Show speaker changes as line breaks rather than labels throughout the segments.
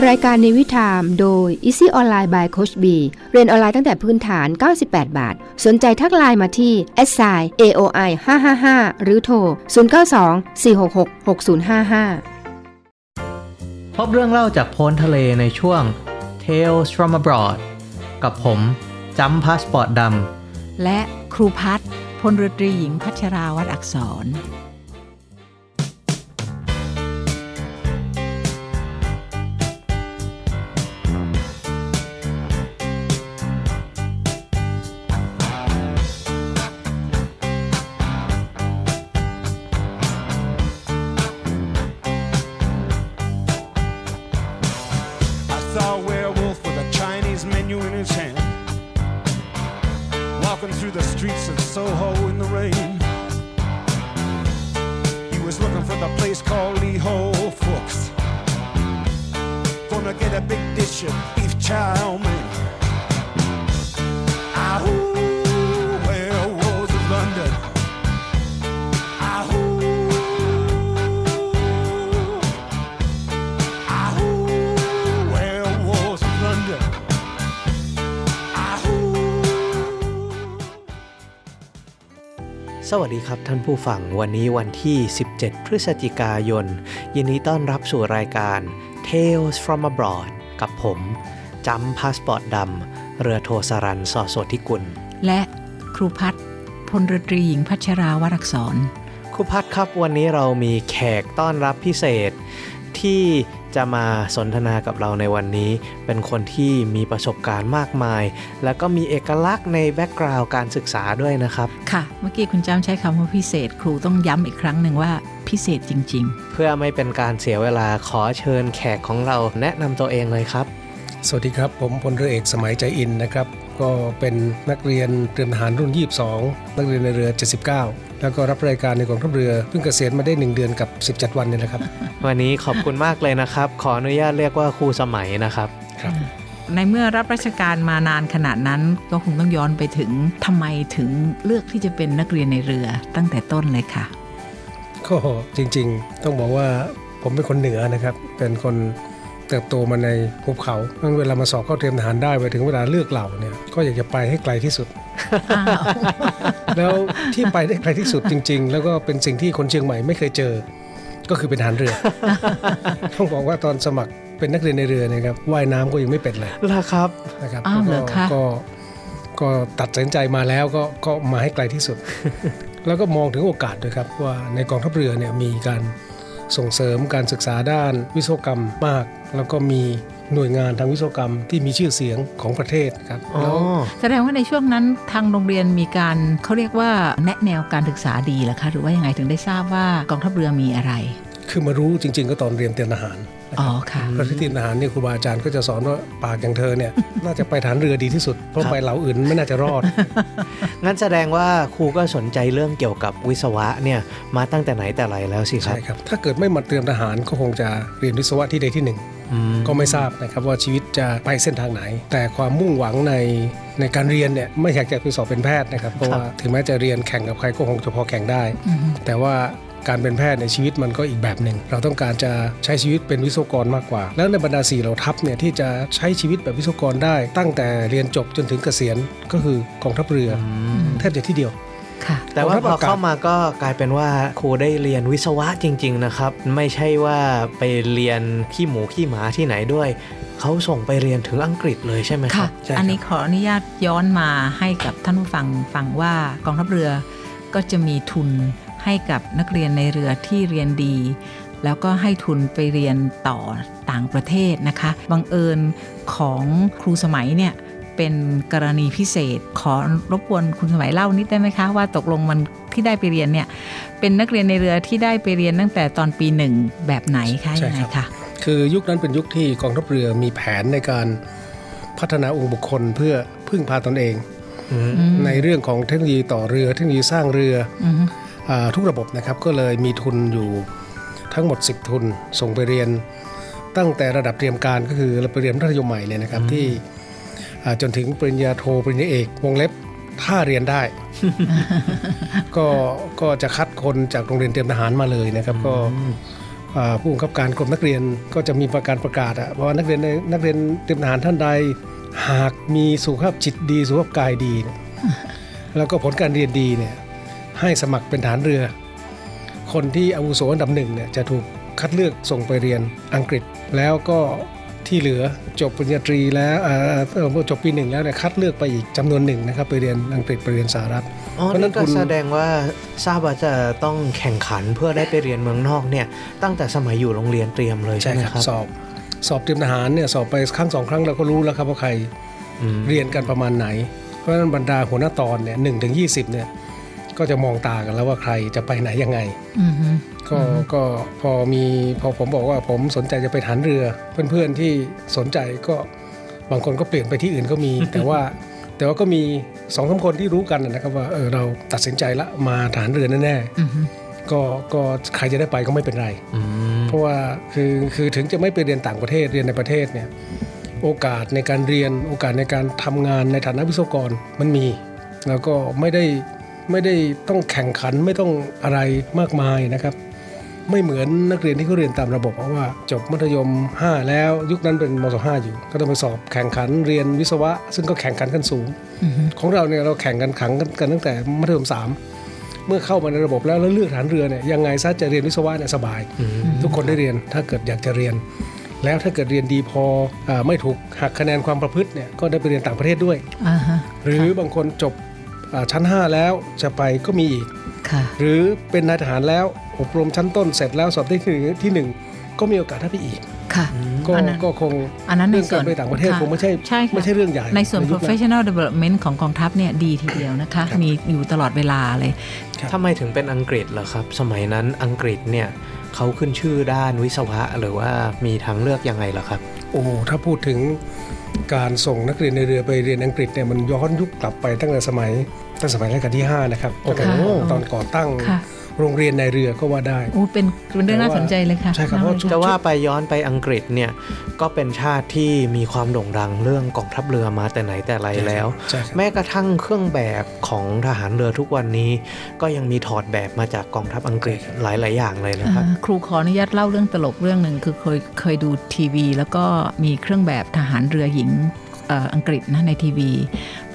รายการในวิถามโดย Easy Online by Coach B เรียนออนไลน์ตั้งแต่พื้นฐาน 98 บาท สนใจทักไลน์มาที่ s i aoi 555 หรือโทร 092 466 6055
พบเรื่องเล่าจากโพ้นทะเลในช่วง Tales from abroad กับผมจำพาสปอร์ตดำ
และครูพัฒพลรตรีหญิงพัชราวัดอักษร
สวัสดีครับท่านผู้ฟังวันนี้วันที่ 17 พฤศจิกายน ยินดีต้อนรับสู่รายการ Tales from abroad กับผมจำพาสปอร์ตดำเรือโทสรันสอสดทิกุล
และครูพัฒพลรตรีหญิงพัชราวรักษร
ครูพัฒครับวันนี้เรามีแขกต้อนรับพิเศษที่ จะมาสนทนากับเราในวันนี้ เป็นคนที่มีประสบการณ์มากมาย แล้วก็มีเอกลักษณ์ใน background การศึกษาด้วยนะครับ
ค่ะ เมื่อกี้คุณจ้ำใช้คำว่าพิเศษ ครูต้องย้ำอีกครั้งหนึ่งว่าพิเศษจริง
ๆ เพื่อไม่เป็นการเสียเวลาขอเชิญแขกของเราแนะนำตัวเองเลยครับ
สวัสดีครับ ผมพลเรือเอกสมัยใจอินนะครับ ก็เป็นนักเรียนเตรียมทหารรุ่น 22 นักเรียนนายเรือ 79 แล้วก็รับราชการในกองทัพเรือเพิ่งเกษียณมาได้ 1 เดือนกับ 17 วันนี่แหละครับ
วันนี้ขอบคุณมากเลยนะครับ ขออนุญาตเรียกว่าครูสมัยนะครับ
ครับ
ในเมื่อรับราชการมานานขนาดนั้นก็คงต้องย้อนไปถึงทำไมถึงเลือกที่จะเป็นนักเรียนในเรือตั้งแต่ต้นเลยค่ะ
ก็จริงๆ ต้องบอกว่าผมเป็นคนเหนือนะครับ เป็นคน เติบโตมาในภูเขาเมื่อเวลามาสอบเข้าเตรียมทหารได้ไปถึงเวลาเลือกเหล่าเนี่ยก็อยากจะไปให้ไกลที่สุด แล้วที่ไปได้ไกลที่สุดจริง ๆ แล้วก็เป็นสิ่งที่คนเชียงใหม่ไม่เคยเจอ ก็คือเป็นทหารเรือ ต้องบอกว่าตอนสมัครเป็นนักเรียนในเรือนะครับว่ายน้ำก็ยังไม่เป็นเลย
นะครั
บนะครับ
ก็
ก็ตัดสินใจมาแล้วก็ก็มาให้ไกลที่สุด แล้วก็มองถึงโอกาสด้วยครับว่าในกองทัพเรือเนี่ยมีการส่งเสริมการศึกษาด้านวิศวกรรมมาก แล้วก็มีหน่วยงานทางวิศวกรรมที่มีชื่อเสียงของประเทศครับ
แล้วแสดงว่าในช่วงนั้นทางโรงเรียนมีการเขาเรียกว่าแนะแนวการศึกษาดีหรอคะหรือว่ายังไงถึงได้ทราบว่ากองทัพเรือมีอะไร
คือมารู้จริง ๆ ก็ตอนเรียนเตรียมทหาร
อ๋อค่ะ
พระที่ทหารเนี่ยครูบาอาจารย์ก็จะสอนว่าปากอย่างเธอเนี่ยน่าจะไปฐานเรือดีที่สุด เพราะไปเหล่าอื่นไม่น่าจะรอด
งั้นแสดงว่าครูก็สนใจเรื่องเกี่ยวกับวิศวะเนี่ยมาตั้งแต่ไหนแต่ไรแล้วสิครับใช่
ครับ ถ้าเกิดไม่มาเตรียมทหารก็คงจะเรียนวิศวะที่ใดที่หนึ่ง ก็ไม่ทราบนะครับว่าชีวิตจะไปเส้นทางไหน แต่ความมุ่งหวังในในการเรียนเนี่ยไม่อยากจะไปสอบเป็นแพทย์นะครับเพราะว่าถึงแม้จะเรียนแข่งกับใครก็คงจะพอแข่งได้ แต่ว่าการเป็นแพทย์ในชีวิตมันก็อีกแบบหนึ่ง เราต้องการจะใช้ชีวิตเป็นวิศวกรมากกว่า แล้วในบรรดาสี่เราทัพเนี่ยที่จะใช้ชีวิตแบบวิศวกรได้ ตั้งแต่เรียนจบจนถึงเกษียณก็คือกองทัพเรือแทบจะที่เดียว
แต่ว่าพอเข้ามาก็กลายเป็นว่าครูได้เรียนวิศวะจริง ๆ นะครับ ไม่ใช่ว่าไปเรียนขี้หมูขี้หมาที่ไหนด้วยเขาส่งไปเรียนถึงอังกฤษเลยใช่ไหมครับ
อันนี้ขออนุญาตย้อนมาให้กับท่านผู้ฟังฟังว่ากองทัพเรือก็จะมีทุนให้กับนักเรียนในเรือที่เรียนดี แล้วก็ให้ทุนไปเรียนต่อต่างประเทศนะคะบังเอิญของครูสมัยเนี่ย เป็นกรณีพิเศษ ขอรบกวนคุณสมัยเล่านิดได้ไหมคะ ว่าตกลงมันที่ได้ไปเรียนเนี่ย เป็นนักเรียนในเรือที่ได้ไปเรียนตั้งแต่ตอนปีหนึ่งแบบไหนคะยังไงคะ
คือยุคนั้นเป็นยุคที่กองทัพเรือมีแผนในการพัฒนาองค์บุคคลเพื่อพึ่งพาตนเอง ในเรื่องของเทคโนโลยีต่อเรือเทคโนโลยีสร้างเรือทุกระบบนะครับก็เลยมีทุนอยู่ทั้งหมด 10 ทุนส่งไปเรียนตั้งแต่ระดับเตรียมการก็คือเราไปเรียนมัธยมใหม่เลยนะครับที่ จนถึงปริญญาโทปริญญาเอก วงเล็บถ้าเรียนได้ ก็ก็จะคัดคนจากโรงเรียนเตรียมทหารมาเลยนะครับ ก็อ่าผู้บังคับการกรมนักเรียนก็จะมีประการประกาศอะว่านักเรียนในนักเรียนเตรียมทหารท่านใด หากมีสุขภาพจิตดีสุขภาพกายดีเนี่ยแล้วก็ผลการเรียนดีเนี่ยให้สมัครเป็นทหารเรือ คนที่อาวุโสอันดับหนึ่งเนี่ยจะถูกคัดเลือกส่งไปเรียนอังกฤษ แล้วก็ ที่เหลือจบปริญญาตรีแล้วอ่าเอ่อจบปีหนึ่งแล้วเนี่ยคัดเลือกไปอีกจำนวนหนึ่งนะครับไปเรียนอังกฤษไปเรียนสหรัฐ
อ๋อ
เพราะฉะนั้
นั่
น
นก็
คุณ
แสดงว่าทราบว่าจะต้องแข่งขันเพื่อได้ไปเรียนเมืองนอกเนี่ยตั้งแต่สมัยอยู่โรงเรียนเตรียมเลยใช่ไหมครับ
สอบสอบเตรียมทหารเนี่ยสอบไปครั้งสองครั้งเราก็รู้แล้วครับว่าใคร
อืม
เรียนกันประมาณไหน เพราะฉะนั้นบรรดาหัวหน้าตอนเนี่ยหนึ่งถึงยีเนี่ย ก็จะมองตากันแล้วว่าใครจะไปไหนยังไง
อือฮึ
ก็ก็พอมีพอผมบอกว่าผมสนใจจะไปฐานเรือ เพื่อนๆที่สนใจก็บางคนก็เปลี่ยนไปที่อื่นก็มี แต่ว่าแต่ว่าก็มีสองสามคนที่รู้กันนะครับว่าเออเราตัดสินใจละมาฐานเรือแน่
อือฮึ
ๆก็ก็ใครจะได้ไปก็ไม่เป็นไร
อืม
เพราะว่าคือคือถึงจะไม่ไปเรียนต่างประเทศเรียนในประเทศเนี่ยโอกาสในการเรียนโอกาสในการทำงานในฐานะวิศวกรมันมี แล้วก็ไม่ได้ ไม่ได้ต้องแข่งขันไม่ต้องอะไรมากมายนะครับ ไม่เหมือนนักเรียนที่เขาเรียนตามระบบเพราะว่าจบมัธยม 5 แล้วยุคนั้นเป็นมศ5อยู่ ก็ต้องไปสอบแข่งขันเรียนวิศวะ ซึ่งก็แข่งขันขั้นสูง
อือฮึ
ของเราเนี่ยเราแข่งกันขังกันกันตั้งแต่มัธยมสามเมื่อเข้ามาในระบบแล้วแล้วเลือกฐานเรือเนี่ยยังไงซะจะเรียนวิศวะเนี่ยสบาย
อืม
ทุกคนได้เรียนถ้าเกิดอยากจะเรียนแล้วถ้าเกิดเรียนดีพออาไม่ถูกหักคะแนนความประพฤติเนี่ยก็ได้ไปเรียนต่างประเทศด้วย
อ่าฮะ
หรือบางคนจบอ่า ชั้น 5 แล้วจะไปก็มีอีก
ค่ะ
หรือเป็นนายทหารแล้วอบรมชั้นต้นเสร็จแล้วสอบได้ที่หนึ่งที่หนึ่งก็มีโอกาสได้ไปอีก
ค่ะ
ก็
อันนั้น
ก็คง
อันนั้นใน
เรื่อง
ส่
กา
วน
รไปต่างประเทศ
ค่ะ
คงไม่ใช่
ใช่ค่ะ
ไม่ใช่เรื่องใหญ่
ในส่วน
ยุค
professional development ของกองทัพเนี่ยดีทีเดียวนะคะ
ครับ
มีอยู่ตลอดเวลาเลย
ทำไมถึงเป็นอังกฤษเหรอครับ สมัยนั้นอังกฤษเนี่ยเขาขึ้นชื่อด้านวิศวะหรือว่ามีทางเลือกยังไงเหรอครับ
โอ้ถ้าพูดถึง การส่งนักเรียนในเรือไปเรียนอังกฤษเนี่ยมันย้อนยุคกลับไปตั้งแต่สมัยตั้งแต่สมัยรัชกาลที่ 5 นะครับ
โอ้โห
ตั้งแต่ตอนก่อตั้ง
ค่ะ
โรงเรียนในเรือก็ว่าได้
อู้เป็นเป็นเรื่องน่าสนใจเลยค่ะ
ใช่ครับเพราะ
จะว่าไปย้อนไปอังกฤษเนี่ยก็เป็นชาติที่มีความโด่งดังเรื่องกองทัพเรือมาแต่ไหนแต่ไรแล้ว
ใช่ครับ
แม้กระทั่งเครื่องแบบของทหารเรือทุกวันนี้ ก็ยังมีถอดแบบมาจากกองทัพอังกฤษหลาย ๆ อย่างเลยนะครับ
อ่าครูขออนุญาตเล่าเรื่องตลกเรื่องหนึ่งคือเคยเคยดูทีวี แล้วก็มีเครื่องแบบทหารเรือหญิงเอ่ออังกฤษนะในทีวี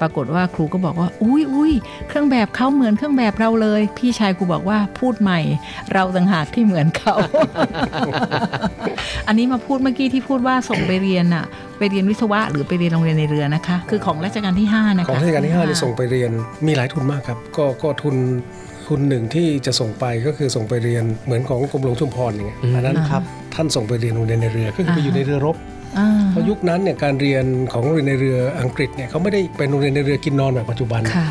ปรากฏว่าครูก็บอกว่า อุ้ยอุ้ยเครื่องแบบเขาเหมือนเครื่องแบบเราเลย พี่ชายครูบอกว่าพูดใหม่ เราต่างหากที่เหมือนเขา อันนี้มาพูดเมื่อกี้ที่พูดว่าส่งไปเรียนอะไปเรียนวิศวะหรือไปเรียนโรงเรียนในเรือนะคะ คือของรัชกาลที่ห้านะคะ
ของรัชกาลที่5นี่ส่งไปเรียนมีหลายทุนมากครับก็ก็ทุนทุนหนึ่งที่จะส่งไปก็คือส่งไปเรียนเหมือนของกรมหลวงชุมพรอย่างเงี้ย
อืม
อันนั้น
ครับ
ท่านส่งไปเรียนโรงเรียนในเรือก็คือไปอยู่ในเรือรบ
อ่า
เพราะยุคนั้นเนี่ยการเรียนของโรงเรียนในเรืออังกฤษเนี่ยเขาไม่ได้เป็นโรงเรียนในเรือกินนอนแบบปัจจุบัน
ค่ะ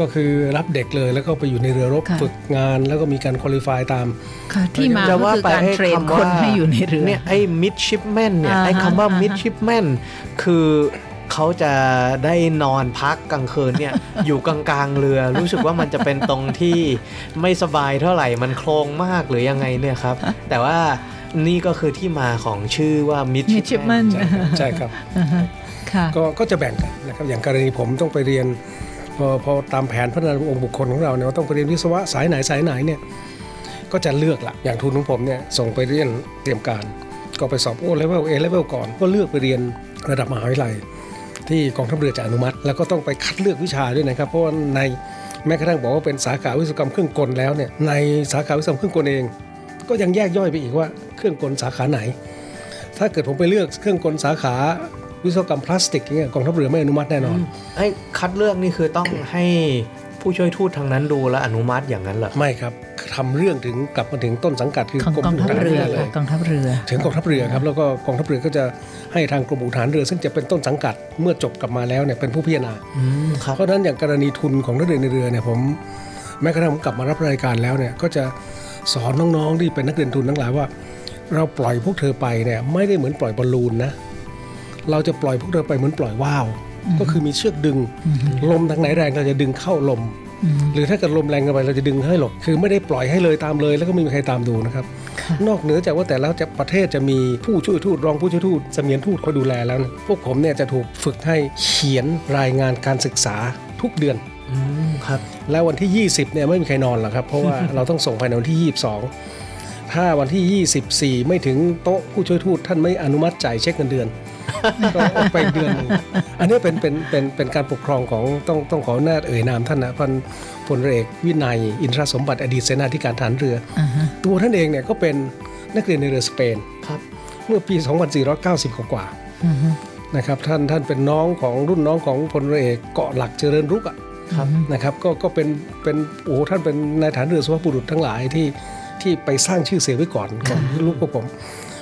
ก็คือรับเด็กเลยแล้วก็ไปอยู่ในเรือรบ
ค่ะ
ฝึกงานแล้วก็มีการคุริฟายตาม
ค่ะที่มา
จะ
ก็
ว่า
คือ
ไป
การ
ให้
เทรน
คำ
คน
ว่า
ให้อยู่ในเรือ
เนี่ยไอ้มิดชิปแมนเนี่ย
อ่าฮะ
ไอ้คำว่า
อ่าฮะ
มิดชิปแมนคือเขาจะได้นอนพักกลางคืนเนี่ย อยู่กลางๆเรือ รู้สึกว่ามันจะเป็นตรงที่ไม่สบายเท่าไหร่มันโครงมากหรือยังไงเนี่ยครับ แต่ว่า นี่ก็คือที่มาของชื่อว่ามิดชิปแม
midshipman
น
ใช่ครับใช่ครับ
อ่าฮะค่ะ
ก็ก็จะแบ่งกันนะครับอย่างกรณีผมต้องไปเรียนพอพอตามแผนพัฒนาองค์บุคคลของเราเนี่ยว่าต้องไปเรียนวิศวะสายไหนสายไหนเนี่ยก็จะเลือกละอย่างทุนของผมเนี่ยส่งไปเรียนเตรียมการ ก็ไปสอบโอเลเวลเอเลเวลก่อน ก็เลือกไปเรียนระดับมหาวิทยาลัย ที่กองทัพเรือจะอนุมัติ แล้วก็ต้องไปคัดเลือกวิชาด้วยนะครับ เพราะว่าในแม้กระทั่งบอกว่าเป็นสาขาวิศวกรรมเครื่องกลแล้วเนี่ยในสาขาวิศวกรรมเครื่องกลเอง ก็ยังแยกย่อยไปอีกว่าเครื่องกลสาขาไหน ถ้าเกิดผมไปเลือกเครื่องกลสาขาวิศวกรรมพลาสติกอย่างเงี้ยกองทัพเรือไม่อนุมัติแน่นอน
ไอ้คัดเลือกนี่คือต้องให้ผู้ช่วยทูตทางนั้นดูและอนุมัติอย่างนั้นเหรอ
ไม่ครับทำเรื่องถึงกลับมาถึงต้นสังกัดคือ
ของ
กรม
กองทัพ
ทหาร
เรื
เรืออเล
ค่ะ
ย
กองทัพเรือ
ถึงกองทัพเรือครับแล้วก็กองทัพเรือก็จะให้ทางกรมอุทหารเรือ ซึ่งจะเป็นต้นสังกัดเมื่อจบกลับมาแล้วเนี่ยเป็นผู้พิจารณา
อืมครับ
เพราะฉะนั้นอย่างกรณีทุนของนักเรียนในเรือเนี่ยผมแม้กระทั่งผมกลับมารับรายการแล้วเนี่ยก็จะ สอนน้องๆที่เป็นนักเรียนทุนทั้งหลายว่า เราปล่อยพวกเธอไปเนี่ยไม่ได้เหมือนปล่อยบอลลูนนะเราจะปล่อยพวกเธอไปเหมือนปล่อยว่าว ก็คือมีเชือกดึง ลมทางไหนแรงเราจะดึงเข้าลม
อืม
หรือถ้าเกิดลมแรงเกินไปเราจะดึงให้หลบคือไม่ได้ปล่อยให้เลยตามเลย แล้วก็ไม่มีใครตามดูนะครับ
ค่ะ
นอกเหนือจากว่าแต่ละจะประเทศจะมีผู้ช่วยทูตรองผู้ช่วยทูตเสมียนทูตคอยดูแลแล้วเนี่ยพวกผมเนี่ยจะถูกฝึกให้เขียนรายงานการศึกษาทุกเดือน
อืม ครับ
แล้ววันที่ 20เนี่ยไม่มีใครนอนหรอกครับ เพราะว่าเราต้องส่งภายในวันที่ 22 ถ้าวันที่ 24 ไม่ถึงโต๊ะผู้ช่วยทูตท่านไม่อนุมัติจ่ายเช็คเงินเดือนก็ออกไปอีกเดือนหนึ่งอันนี้เป็นเป็นเป็นเป็นการปกครองของต้องต้องขอหน้าจเอ่ยนามท่านนะพันพลเรือเอกวินัย อินทรสมบัติอดีตเสนาธิการทหารเรือ
อ่าฮะ
ตัวท่านเองเนี่ยก็เป็นนักเรียนในเรือสเปน
ครับ
เมื่อปี 2490 กว่า
อือฮึ
ๆนะครับท่านท่านเป็นน้องของรุ่นน้องของพลเรือเอกเกาะหลักเจริญรุกอะ
ครับ
นะครับก็ก็เป็นเป็นโอ้โหท่านเป็นนายฐานเรือสุภาพบุรุษทั้งหลายที่ที่ไปสร้างชื่อเสียงไว้ก่อนก่อนที่ลูกพวกผม